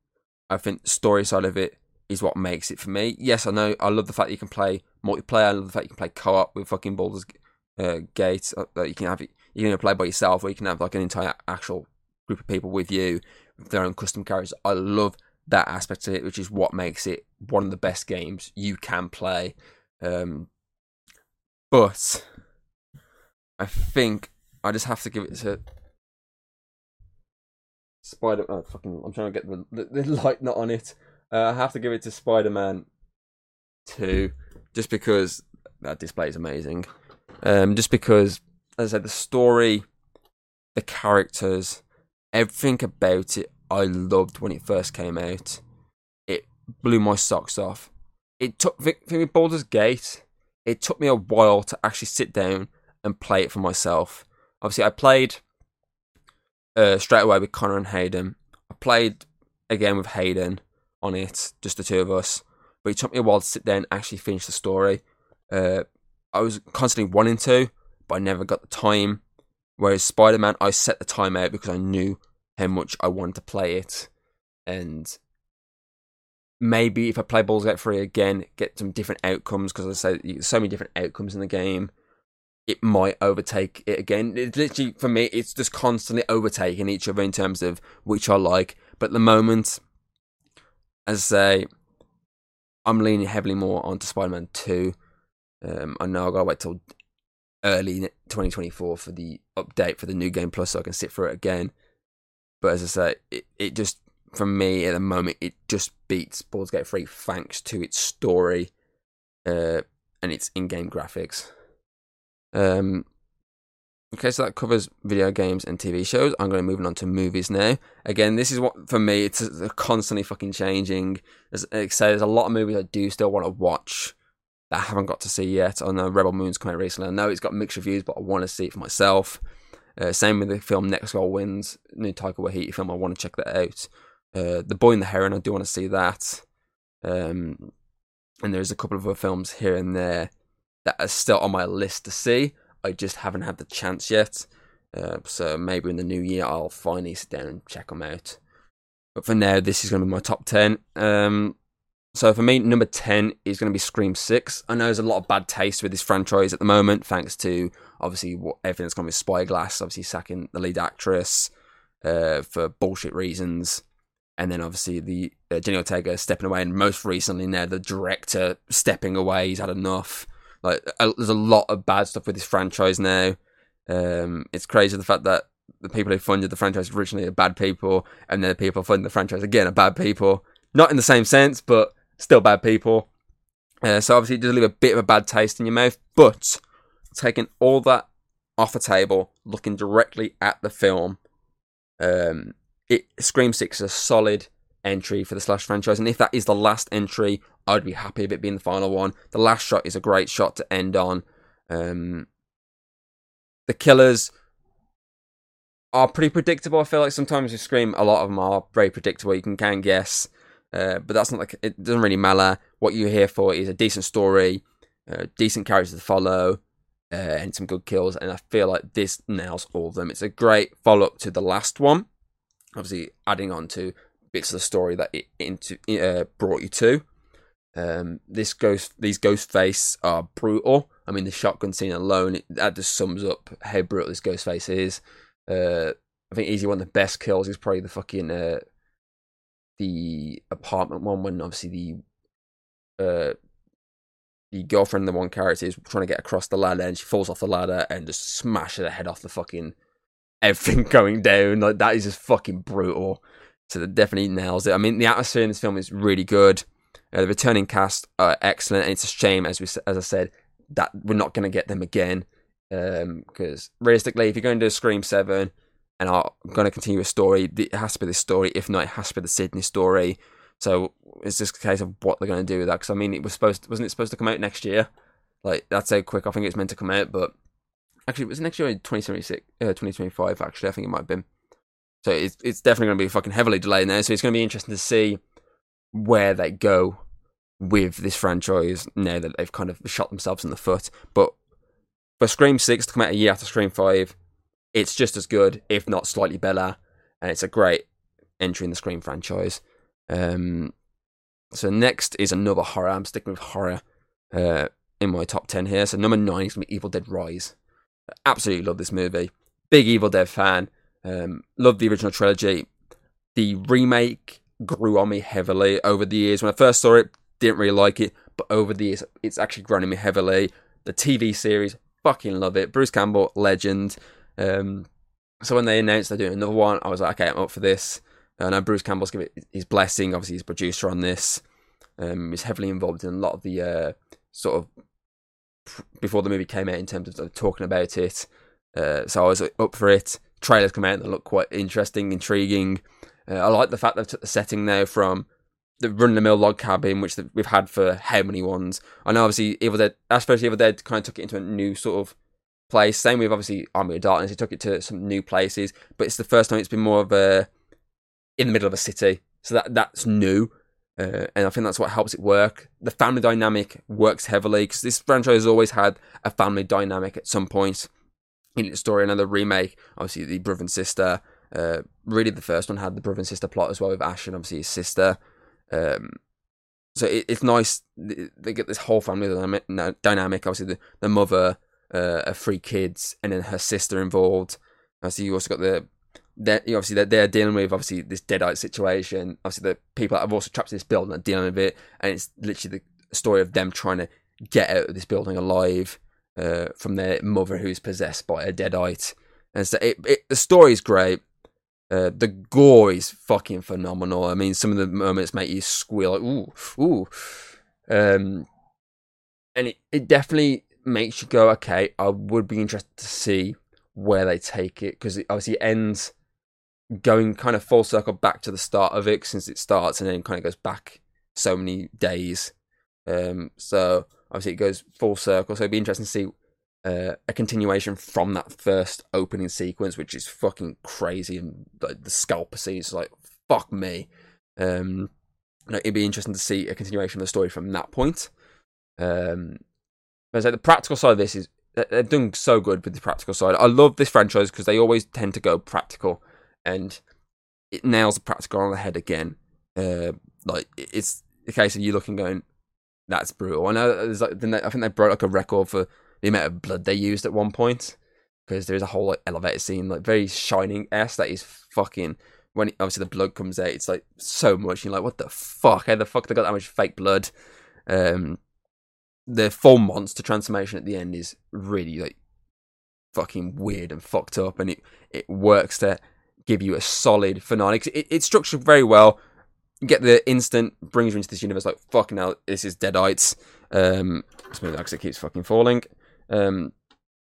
I think the story side of it is what makes it for me. Yes, I know I love the fact that you can play multiplayer. I love the fact you can play co op with fucking Baldur's uh, Gate. Uh, that you can have you can play by yourself, or you can have like an entire actual group of people with you with their own custom characters. I love that aspect of it, which is what makes it one of the best games you can play. Um, but I think I just have to give it to Spider. Oh, fucking! I'm trying to get the the, the [LAUGHS] light not on it. Uh, I have to give it to Spider Man Two, just because that display is amazing. Um, just because, as I said, the story, the characters, everything about it I loved when it first came out. It blew my socks off. It took for me Baldur's Gate. It took me a while to actually sit down and play it for myself. Obviously, I played uh, straight away with Connor and Hayden. I played again with Hayden on it, just the two of us. But it took me a while to sit down and actually finish the story. Uh, I was constantly wanting to, but I never got the time. Whereas Spider Man, I set the time out because I knew how much I wanted to play it. And maybe if I play Baldur's Gate 3 again, get some different outcomes, because I say, so many different outcomes in the game, it might overtake it again. It literally, for me, it's just constantly overtaking each other in terms of which I like. But at the moment, as I say, I'm leaning heavily more onto Spider Man 2. Um, I know I've got to wait till early 2024 for the update for the new game plus so I can sit through it again. But as I say, it, it just, for me at the moment, it just beats Baldur's Gate 3 thanks to its story uh, and its in game graphics. Um, okay, so that covers video games and TV shows. I'm going to move on to movies now. Again, this is what, for me, it's constantly fucking changing. As I say, there's a lot of movies I do still want to watch that I haven't got to see yet. I know Rebel Moon's come out recently. I know it's got mixed reviews, but I want to see it for myself. Uh, same with the film Next Goal Wins, new Taika Waititi film. I want to check that out. Uh, the Boy and the Heron, I do want to see that. Um, and there's a couple of other films here and there that are still on my list to see. I just haven't had the chance yet. Uh, so maybe in the new year I'll finally sit down and check them out. But for now, this is going to be my top 10. Um, so for me, number 10 is going to be Scream 6. I know there's a lot of bad taste with this franchise at the moment, thanks to obviously what everything that's gone with Spyglass, obviously sacking the lead actress uh, for bullshit reasons. And then obviously the uh, Jenny Ortega stepping away, and most recently now the director stepping away. He's had enough. Like there's a lot of bad stuff with this franchise now. Um, it's crazy the fact that the people who funded the franchise originally are bad people, and then the people funding the franchise again are bad people. Not in the same sense, but still bad people. Uh, so obviously it does leave a bit of a bad taste in your mouth, but taking all that off the table, looking directly at the film, um, it Scream Six is a solid entry for the Slash franchise, and if that is the last entry, I'd be happy with it being the final one. The last shot is a great shot to end on. Um, the killers are pretty predictable. I feel like sometimes you Scream, a lot of them are very predictable. You can can guess. Uh, but that's not like it doesn't really matter. What you're here for is a decent story, uh, decent characters to follow, uh, and some good kills. And I feel like this nails all of them. It's a great follow up to the last one, obviously adding on to bits of the story that it into uh, brought you to. Um, this ghost, these ghost face are brutal. I mean, the shotgun scene alone it, that just sums up how brutal this ghost face is. Uh, I think easily one of the best kills is probably the fucking uh, the apartment one when obviously the uh, the girlfriend, the one character, is trying to get across the ladder and she falls off the ladder and just smashes her head off the fucking everything [LAUGHS] going down. Like that is just fucking brutal. So that definitely nails it. I mean, the atmosphere in this film is really good. Uh, the returning cast are excellent, and it's a shame, as we as I said, that we're not going to get them again. Because um, realistically, if you're going to do Scream Seven, and I'm going to continue a story, it has to be this story. If not, it has to be the Sydney story. So it's just a case of what they're going to do with that. Because I mean, it was supposed, to, wasn't it supposed to come out next year? Like that's how quick I think it's meant to come out. But actually, it was next year, 2026, uh, 2025. Actually, I think it might have been. So it's it's definitely going to be fucking heavily delayed now. So it's going to be interesting to see where they go with this franchise now that they've kind of shot themselves in the foot. But for Scream Six to come out a year after Scream Five, it's just as good, if not slightly better, and it's a great entry in the Scream franchise. Um, so next is another horror. I'm sticking with horror uh, in my top ten here. So number nine is gonna be Evil Dead Rise. Absolutely love this movie. Big Evil Dead fan. Um, love the original trilogy. The remake grew on me heavily over the years. When I first saw it, didn't really like it, but over the years, it's actually grown on me heavily. The TV series, fucking love it. Bruce Campbell, legend. Um, so when they announced they're doing another one, I was like, okay, I'm up for this. I know Bruce Campbell's give it his blessing. Obviously, he's producer on this. Um, he's heavily involved in a lot of the uh, sort of before the movie came out in terms of talking about it. Uh, so I was up for it. Trailers come out and they look quite interesting, intriguing. Uh, I like the fact they've took the setting now from the run the mill log cabin, which we've had for how many ones. I know obviously Evil Dead, I suppose Evil Dead, kind of took it into a new sort of place. Same with obviously Army of Darkness, he took it to some new places, but it's the first time it's been more of a in the middle of a city, so that that's new. Uh, and I think that's what helps it work. The family dynamic works heavily because this franchise has always had a family dynamic at some point in its story. Another remake, obviously the brother and sister. Uh, really, the first one had the brother and sister plot as well with Ash and obviously his sister. Um, so it, it's nice they get this whole family dynamic. dynamic. Obviously, the, the mother, uh, three kids, and then her sister involved. Obviously, you also got the they're, obviously they're, they're, dealing with obviously this deadite situation. Obviously, the people that have also trapped in this building are dealing with it, and it's literally the story of them trying to get out of this building alive uh, from their mother who's possessed by a deadite. And so it, it the story is great. Uh, the gore is fucking phenomenal. I mean, some of the moments make you squeal like ooh, ooh. Um, and it, it definitely makes you go, okay, I would be interested to see where they take it because obviously it ends going kind of full circle back to the start of it since it starts and then kind of goes back so many days. Um, so obviously it goes full circle. So it'd be interesting to see uh, a continuation from that first opening sequence, which is fucking crazy, and like, the scalper scene is like fuck me. Um, it'd be interesting to see a continuation of the story from that point. Um, but like the practical side of this is they're doing so good with the practical side. I love this franchise because they always tend to go practical, and it nails the practical on the head again. Uh, like it's the case of you looking going, that's brutal. I know there's like I think they broke like a record for the amount of blood they used at one point because there's a whole like elevator scene, like very shining s that is fucking. When obviously the blood comes out, it's like so much. You're like, what the fuck? How the fuck they got that much fake blood? Um, the full monster transformation at the end is really like fucking weird and fucked up, and it it works to give you a solid finale. It, it's structured very well. You get the instant brings you into this universe like fucking hell. This is Deadites. Um, because it keeps fucking falling. Um,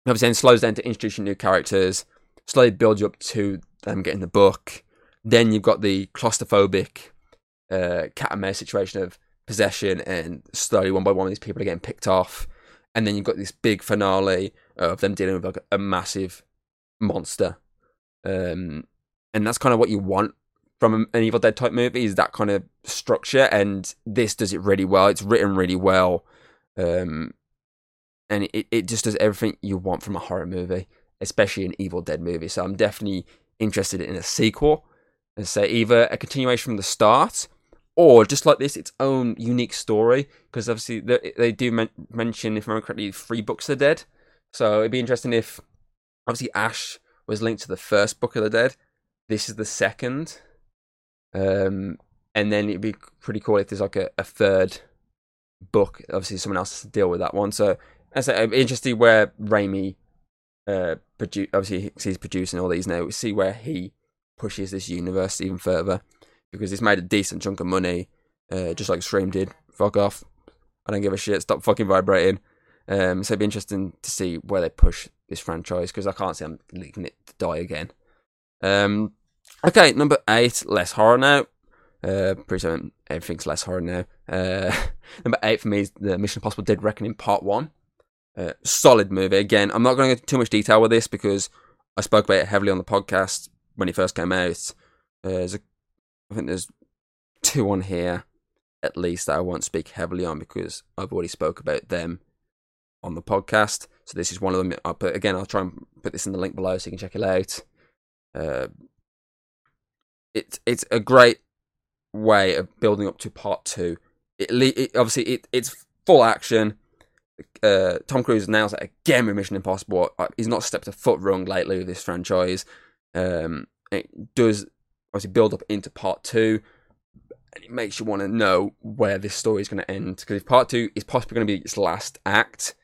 obviously, then slows down to introducing new characters. Slowly builds you up to them getting the book. Then you've got the claustrophobic uh, cat and mouse situation of possession, and slowly one by one these people are getting picked off, and then you've got this big finale of them dealing with like a massive monster, um, and that's kind of what you want from an Evil Dead type movie is that kind of structure, and this does it really well. It's written really well, um, and it, it just does everything you want from a horror movie, especially an Evil Dead movie. So I'm definitely interested in a sequel, and say either a continuation from the start, or just like this, its own unique story. Because obviously they, they do men- mention, if I remember correctly, three books of the dead. So it'd be interesting if obviously Ash was linked to the first book of the dead. This is the second. Um, and then it'd be pretty cool if there's like a, a third book. Obviously, someone else has to deal with that one. So, say, interesting where Raimi, uh, produ- obviously he's producing all these now. We see where he pushes this universe even further because he's made a decent chunk of money, uh, just like Scream did. Fuck off. I don't give a shit. Stop fucking vibrating. Um, so it'd be interesting to see where they push this franchise because I can't see them leaving it to die again. Um, okay, number eight, less horror now. Uh, pretty soon everything's less horror now. Uh, [LAUGHS] number eight for me is the Mission Impossible Dead Reckoning Part One. Uh, solid movie. Again, I'm not going to go into too much detail with this because I spoke about it heavily on the podcast when it first came out. Uh, a, I think there's two on here at least that I won't speak heavily on because I've already spoke about them on the podcast. So this is one of them. I'll put, again, I'll try and put this in the link below so you can check it out. Uh, it's it's a great way of building up to part two. It, it obviously it, it's full action. Uh, Tom Cruise nails it again with Mission Impossible. Uh, he's not stepped a foot wrong lately with this franchise. Um, it does obviously build up into part two, and it makes you want to know where this story is going to end. Because if part two is possibly going to be its last act,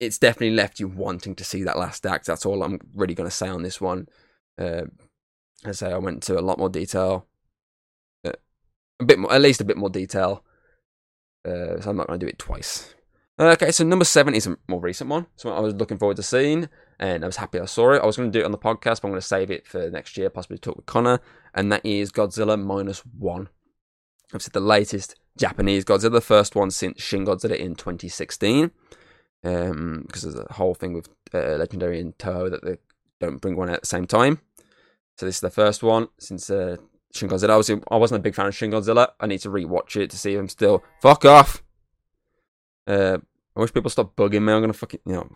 it's definitely left you wanting to see that last act. That's all I'm really going to say on this one. Uh, I say I went into a lot more detail, uh, a bit more, at least a bit more detail. Uh, so I'm not going to do it twice. Okay, so number seven is a more recent one. So I was looking forward to seeing, and I was happy I saw it. I was going to do it on the podcast, but I'm going to save it for next year, possibly talk with Connor. And that is Godzilla minus one. Said the latest Japanese Godzilla, the first one since Shin Godzilla in 2016 because um, there's a whole thing with uh, Legendary and Toho that they don't bring one out at the same time. So this is the first one since uh, Shin Godzilla. I, was, I wasn't a big fan of Shin Godzilla. I need to rewatch it to see if I'm still. Fuck off! Uh, I wish people stop bugging me. I'm gonna fucking you know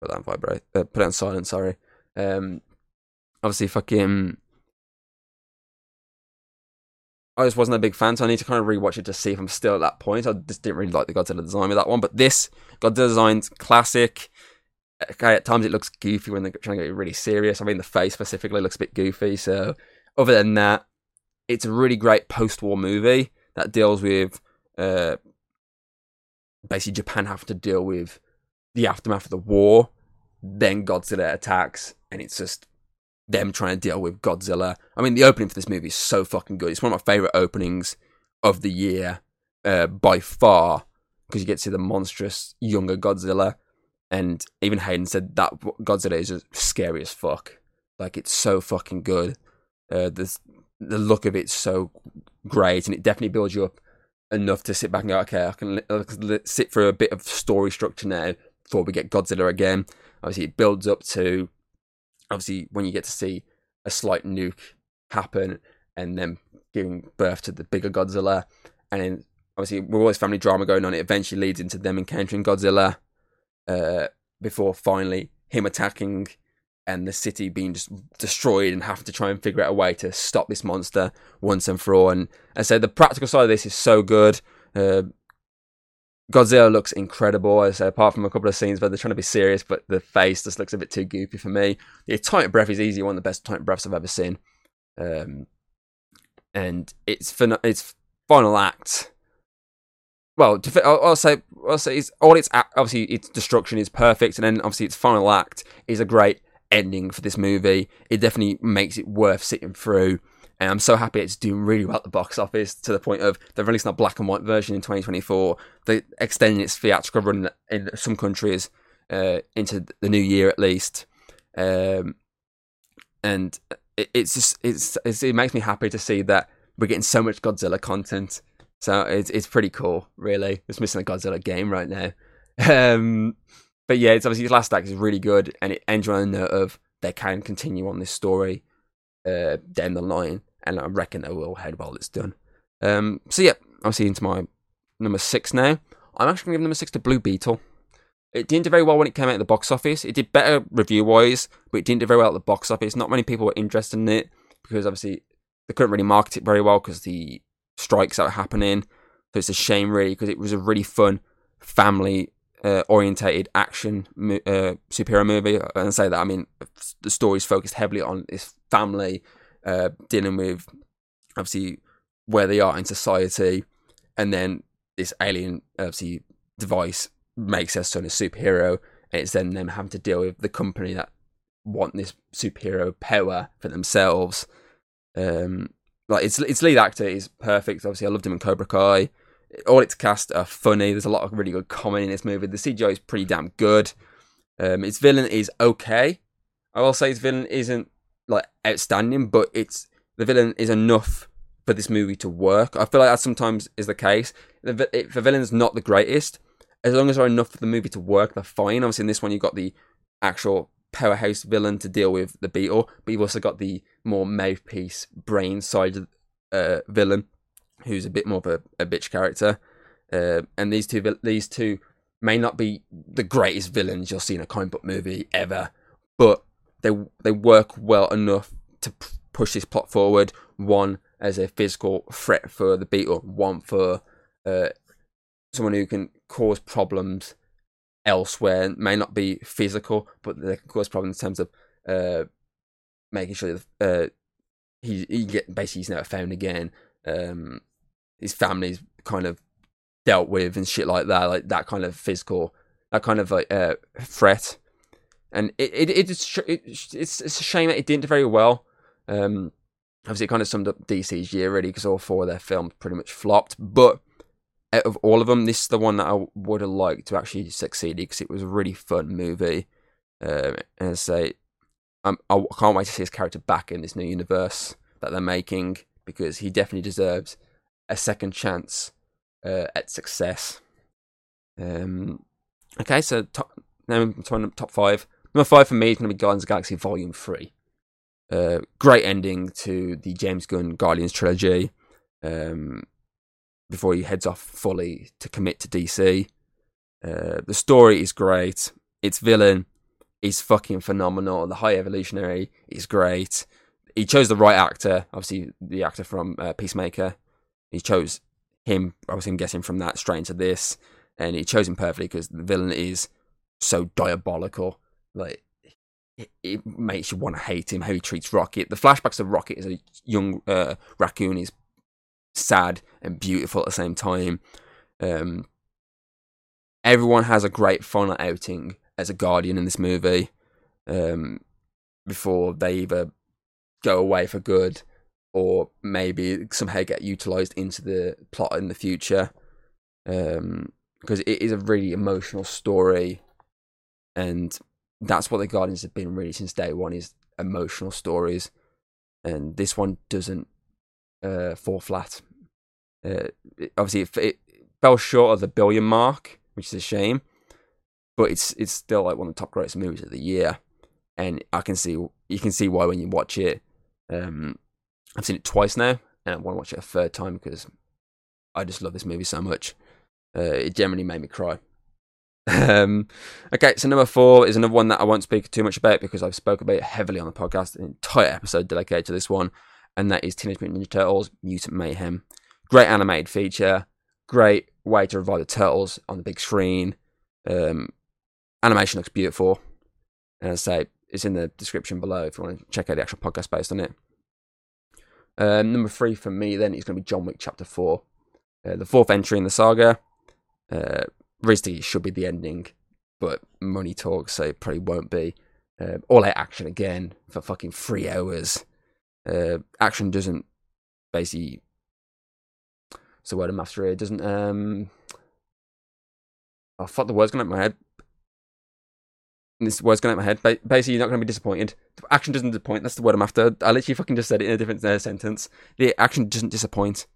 put that on vibrate. Uh, put it on silent. Sorry. Um, obviously, fucking I just wasn't a big fan, so I need to kind of rewatch it to see if I'm still at that point. I just didn't really like the Godzilla design with that one, but this Godzilla design's classic. Okay, at times it looks goofy when they're trying to get really serious. I mean, the face specifically looks a bit goofy. So, other than that, it's a really great post-war movie that deals with uh, basically Japan having to deal with the aftermath of the war. Then Godzilla attacks, and it's just them trying to deal with Godzilla. I mean, the opening for this movie is so fucking good. It's one of my favorite openings of the year uh, by far because you get to see the monstrous younger Godzilla. And even Hayden said that Godzilla is just scary as fuck. Like it's so fucking good. Uh, the look of it's so great, and it definitely builds you up enough to sit back and go, okay, I can, I can sit for a bit of story structure now before we get Godzilla again. Obviously, it builds up to obviously when you get to see a slight nuke happen and then giving birth to the bigger Godzilla, and then obviously with all this family drama going on, it eventually leads into them encountering Godzilla uh, before finally him attacking and the city being just destroyed and having to try and figure out a way to stop this monster once and for all. And I said the practical side of this is so good. Uh, Godzilla looks incredible. I say, apart from a couple of scenes where they're trying to be serious, but the face just looks a bit too goofy for me. The tight breath is easy, one of the best tight breaths I've ever seen. Um, and it's fin- its final act. Well, I'll, I'll say, I'll say, it's, all its obviously its destruction is perfect, and then obviously its final act is a great ending for this movie. It definitely makes it worth sitting through. And I'm so happy it's doing really well at the box office to the point of they're releasing a black and white version in 2024. They're extending its theatrical run in some countries uh, into the new year at least. Um, and it, it's just it's, it's, it makes me happy to see that we're getting so much Godzilla content. So it's it's pretty cool, really. It's missing a Godzilla game right now. [LAUGHS] Um, but yeah, it's obviously his last act is really good, and it ends on a note of they can continue on this story uh, down the line, and I reckon they will head while it's done. Um, so yeah, I'm seeing to my number six now. I'm actually give number six to Blue Beetle. It didn't do very well when it came out of the box office. It did better review wise, but it didn't do very well at the box office. Not many people were interested in it because obviously they couldn't really market it very well because the strikes that were happening. So it's a shame, really, because it was a really fun, family uh, orientated action uh, superhero movie. And I say that, I mean, the story's focused heavily on this family uh, dealing with obviously where they are in society, and then this alien obviously device makes their son a superhero, and it's then them having to deal with the company that want this superhero power for themselves. Um, like its its lead actor is perfect. Obviously, I loved him in Cobra Kai. All its cast are funny. There's a lot of really good comedy in this movie. The CGI is pretty damn good. Um, its villain is okay. I will say its villain isn't like outstanding, but it's the villain is enough for this movie to work. I feel like that sometimes is the case. The, if the villain's not the greatest, as long as they're enough for the movie to work, they're fine. Obviously, in this one, you've got the actual powerhouse villain to deal with the Beetle, but you've also got the more mouthpiece, brain side uh, villain, who's a bit more of a, a bitch character. Uh, and these two, these two may not be the greatest villains you'll see in a comic book movie ever, but they they work well enough to p- push this plot forward. One as a physical threat for the Beetle, one for uh, someone who can cause problems elsewhere. may not be physical, but they can cause problems in terms of uh, making sure that uh, he he get basically he's never found again. Um, his family's kind of dealt with and shit like that, like that kind of physical, that kind of like uh, threat. And it, it, it, it's it's a shame that it didn't do very well. Um, obviously, it kind of summed up DC's year really because all four of their films pretty much flopped. But out of all of them, this is the one that I would have liked to actually succeed because it was a really fun movie. Um, and I say, I'm, I can't wait to see his character back in this new universe that they're making because he definitely deserves a second chance uh, at success. Um, okay, so top, now top five. Number five for me is going to be Guardians of Galaxy Volume 3. Uh, great ending to the James Gunn Guardians trilogy. Um, before he heads off fully to commit to DC. Uh, the story is great. Its villain is fucking phenomenal. The High Evolutionary is great. He chose the right actor, obviously the actor from uh, Peacemaker. He chose him, obviously I'm guessing from that straight into this, and he chose him perfectly because the villain is so diabolical. Like it, it makes you want to hate him. How he treats Rocket. The flashbacks of Rocket as a young uh, raccoon is sad and beautiful at the same time. Um, everyone has a great final outing as a guardian in this movie um, before they either go away for good or maybe somehow get utilized into the plot in the future. Um, because it is a really emotional story, and that's what the Guardians have been really since day one is emotional stories, and this one doesn't uh, fall flat. Uh, obviously, it, it, fell short of the billion mark, which is a shame. But it's it's still like one of the top greatest movies of the year, and I can see you can see why when you watch it. Um, I've seen it twice now, and I want to watch it a third time because I just love this movie so much. Uh, it generally made me cry. Um, okay, so number four is another one that I won't speak too much about because I've spoken about it heavily on the podcast, an entire episode dedicated to this one, and that is Teenage Mutant Ninja Turtles: Mutant Mayhem. Great animated feature, great way to revive the turtles on the big screen. Um, animation looks beautiful, and as I say, it's in the description below if you want to check out the actual podcast based on it. Um, number three for me then is going to be John Wick Chapter Four, uh, the fourth entry in the saga. Uh, realistically, it should be the ending, but money talks, so it probably won't be. Uh, all out action again for fucking three hours. Uh, action doesn't basically. It's the word of master here. It doesn't. Um, I thought the word's going out my head. This word's going out my head. Basically, you're not going to be disappointed. The action doesn't disappoint. That's the word I'm after. I literally fucking just said it in a different uh, sentence. The action doesn't disappoint.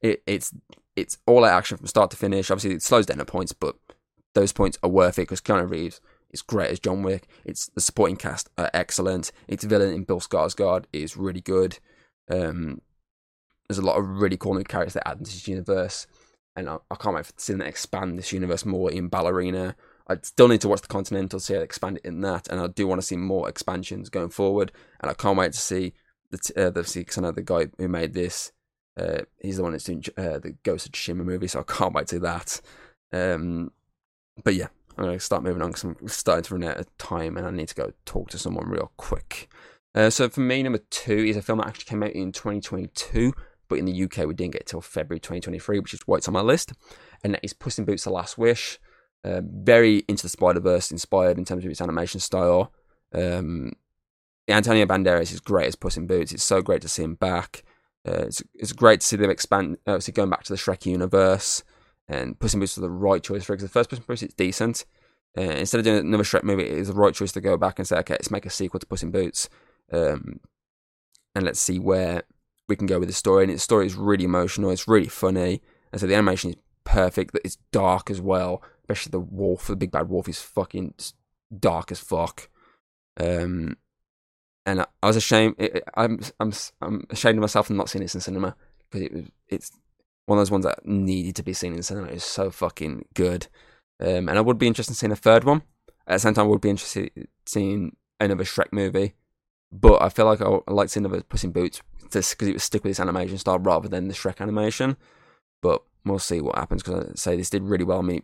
It, it's it's all out action from start to finish. Obviously, it slows down at points, but those points are worth it because Keanu Reeves is great as John Wick. It's the supporting cast are excellent. Its villain in Bill Skarsgård is really good. Um, there's a lot of really cool new characters that add into this universe, and I, I can't wait for seeing them expand this universe more in Ballerina. I still need to watch the Continental see how they expand it in that, and I do want to see more expansions going forward. And I can't wait to see the t- uh, the because I know the guy who made this. Uh, he's the one that's doing uh, the Ghost of Tsushima movie, so I can't wait to that. Um, but yeah, I'm going to start moving on because I'm starting to run out of time and I need to go talk to someone real quick. Uh, so for me, number two is a film that actually came out in 2022, but in the UK we didn't get it till February 2023, which is why it's on my list. And that is Puss in Boots: The Last Wish. Uh, very into the Spider Verse inspired in terms of its animation style. Um, Antonio Banderas is great as Puss in Boots. It's so great to see him back. Uh, it's, it's great to see them expand, obviously going back to the Shrek universe and Puss in Boots was the right choice for it because the first Puss in Boots is decent. Uh, instead of doing another Shrek movie, it is the right choice to go back and say, okay, let's make a sequel to Puss in Boots, um, and let's see where we can go with the story. And the story is really emotional. It's really funny, and so the animation is perfect. It's dark as well, especially the wolf. The big bad wolf is fucking dark as fuck. Um, and I, I was ashamed. It, I'm I'm I'm ashamed of myself for not seeing this in cinema because it was it's one of those ones that needed to be seen in cinema. It's so fucking good. Um, and I would be interested in seeing a third one. At the same time, I would be interested in seeing another Shrek movie. But I feel like I, I like seeing another Puss in Boots because it would stick with this animation style rather than the Shrek animation. But we'll see what happens because I say this did really well. I mean,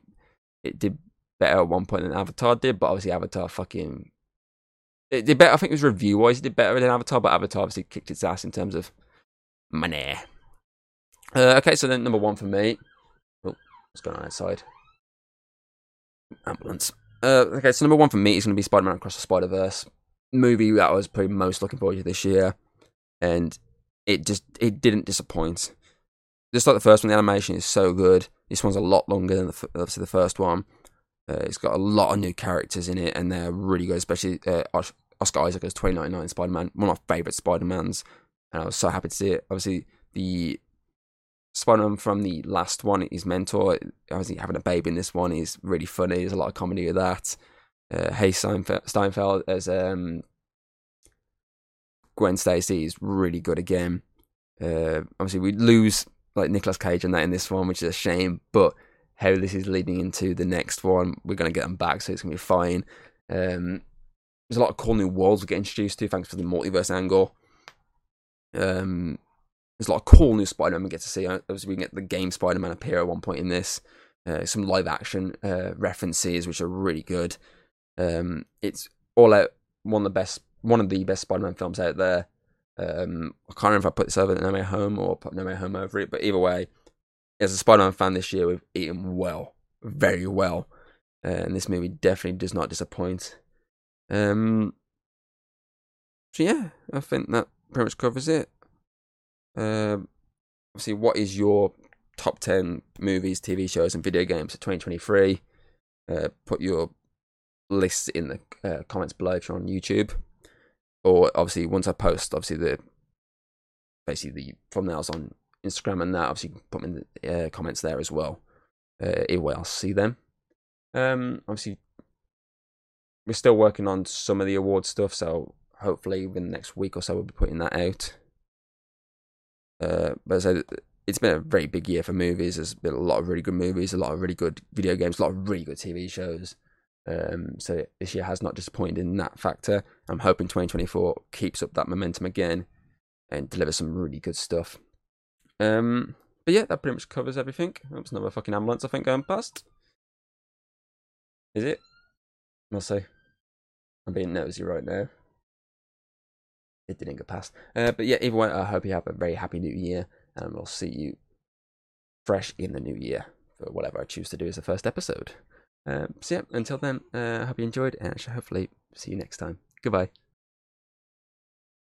it did better at one point than Avatar did, but obviously Avatar fucking it did better. I think it was review wise, it did better than Avatar, but Avatar obviously kicked its ass in terms of money. Uh, okay, so then number one for me. Oh, what's going on outside? Ambulance. Uh, okay, so number one for me is going to be Spider Man Across the Spider Verse. Movie that I was probably most looking forward to this year. And it just it didn't disappoint. Just like the first one, the animation is so good. This one's a lot longer than the, obviously the first one. Uh, it's got a lot of new characters in it, and they're really good. Especially uh, Oscar Isaac as 2099 Spider Man, one of my favorite Spider Mans, and I was so happy to see it. Obviously, the Spider-Man from the last one, his mentor, obviously having a baby in this one is really funny. There's a lot of comedy with that. Uh, Hailee Steinfeld as um, Gwen Stacy is really good again. Uh, obviously, we lose like Nicolas Cage and that in this one, which is a shame. But how this is leading into the next one, we're gonna get them back, so it's gonna be fine. Um, there's a lot of cool new worlds we get introduced to, thanks to the multiverse angle. Um, there's a lot of cool new Spider-Man we get to see. Obviously, we get the game Spider-Man appear at one point in this. Uh, some live action uh, references which are really good. Um, it's all out one of the best, one of the best Spider-Man films out there. Um, I can't remember if I put this over No Way Home or put No Way Home over it, but either way, as a Spider-Man fan this year, we've eaten well, very well, uh, and this movie definitely does not disappoint. Um, so yeah, I think that pretty much covers it. Um, obviously, what is your top 10 movies, TV shows, and video games for 2023? Uh, put your lists in the uh, comments below if you're on YouTube. Or obviously, once I post, obviously, the basically the thumbnails on Instagram and that, obviously, you can put them in the uh, comments there as well. Uh, either way, I'll see them. Um, obviously, we're still working on some of the award stuff, so hopefully, within the next week or so, we'll be putting that out. Uh, but I it's been a very big year for movies. There's been a lot of really good movies, a lot of really good video games, a lot of really good TV shows. Um, so this year has not disappointed in that factor. I'm hoping 2024 keeps up that momentum again and delivers some really good stuff. Um, but yeah, that pretty much covers everything. Oops, another fucking ambulance, I think, going past. Is it? I'll see. I'm being nosy right now it didn't go past. Uh, but yeah, way, I hope you have a very happy new year, and we'll see you fresh in the new year for whatever I choose to do as the first episode. Um, so yeah, until then, uh, I hope you enjoyed, and I shall hopefully see you next time. Goodbye.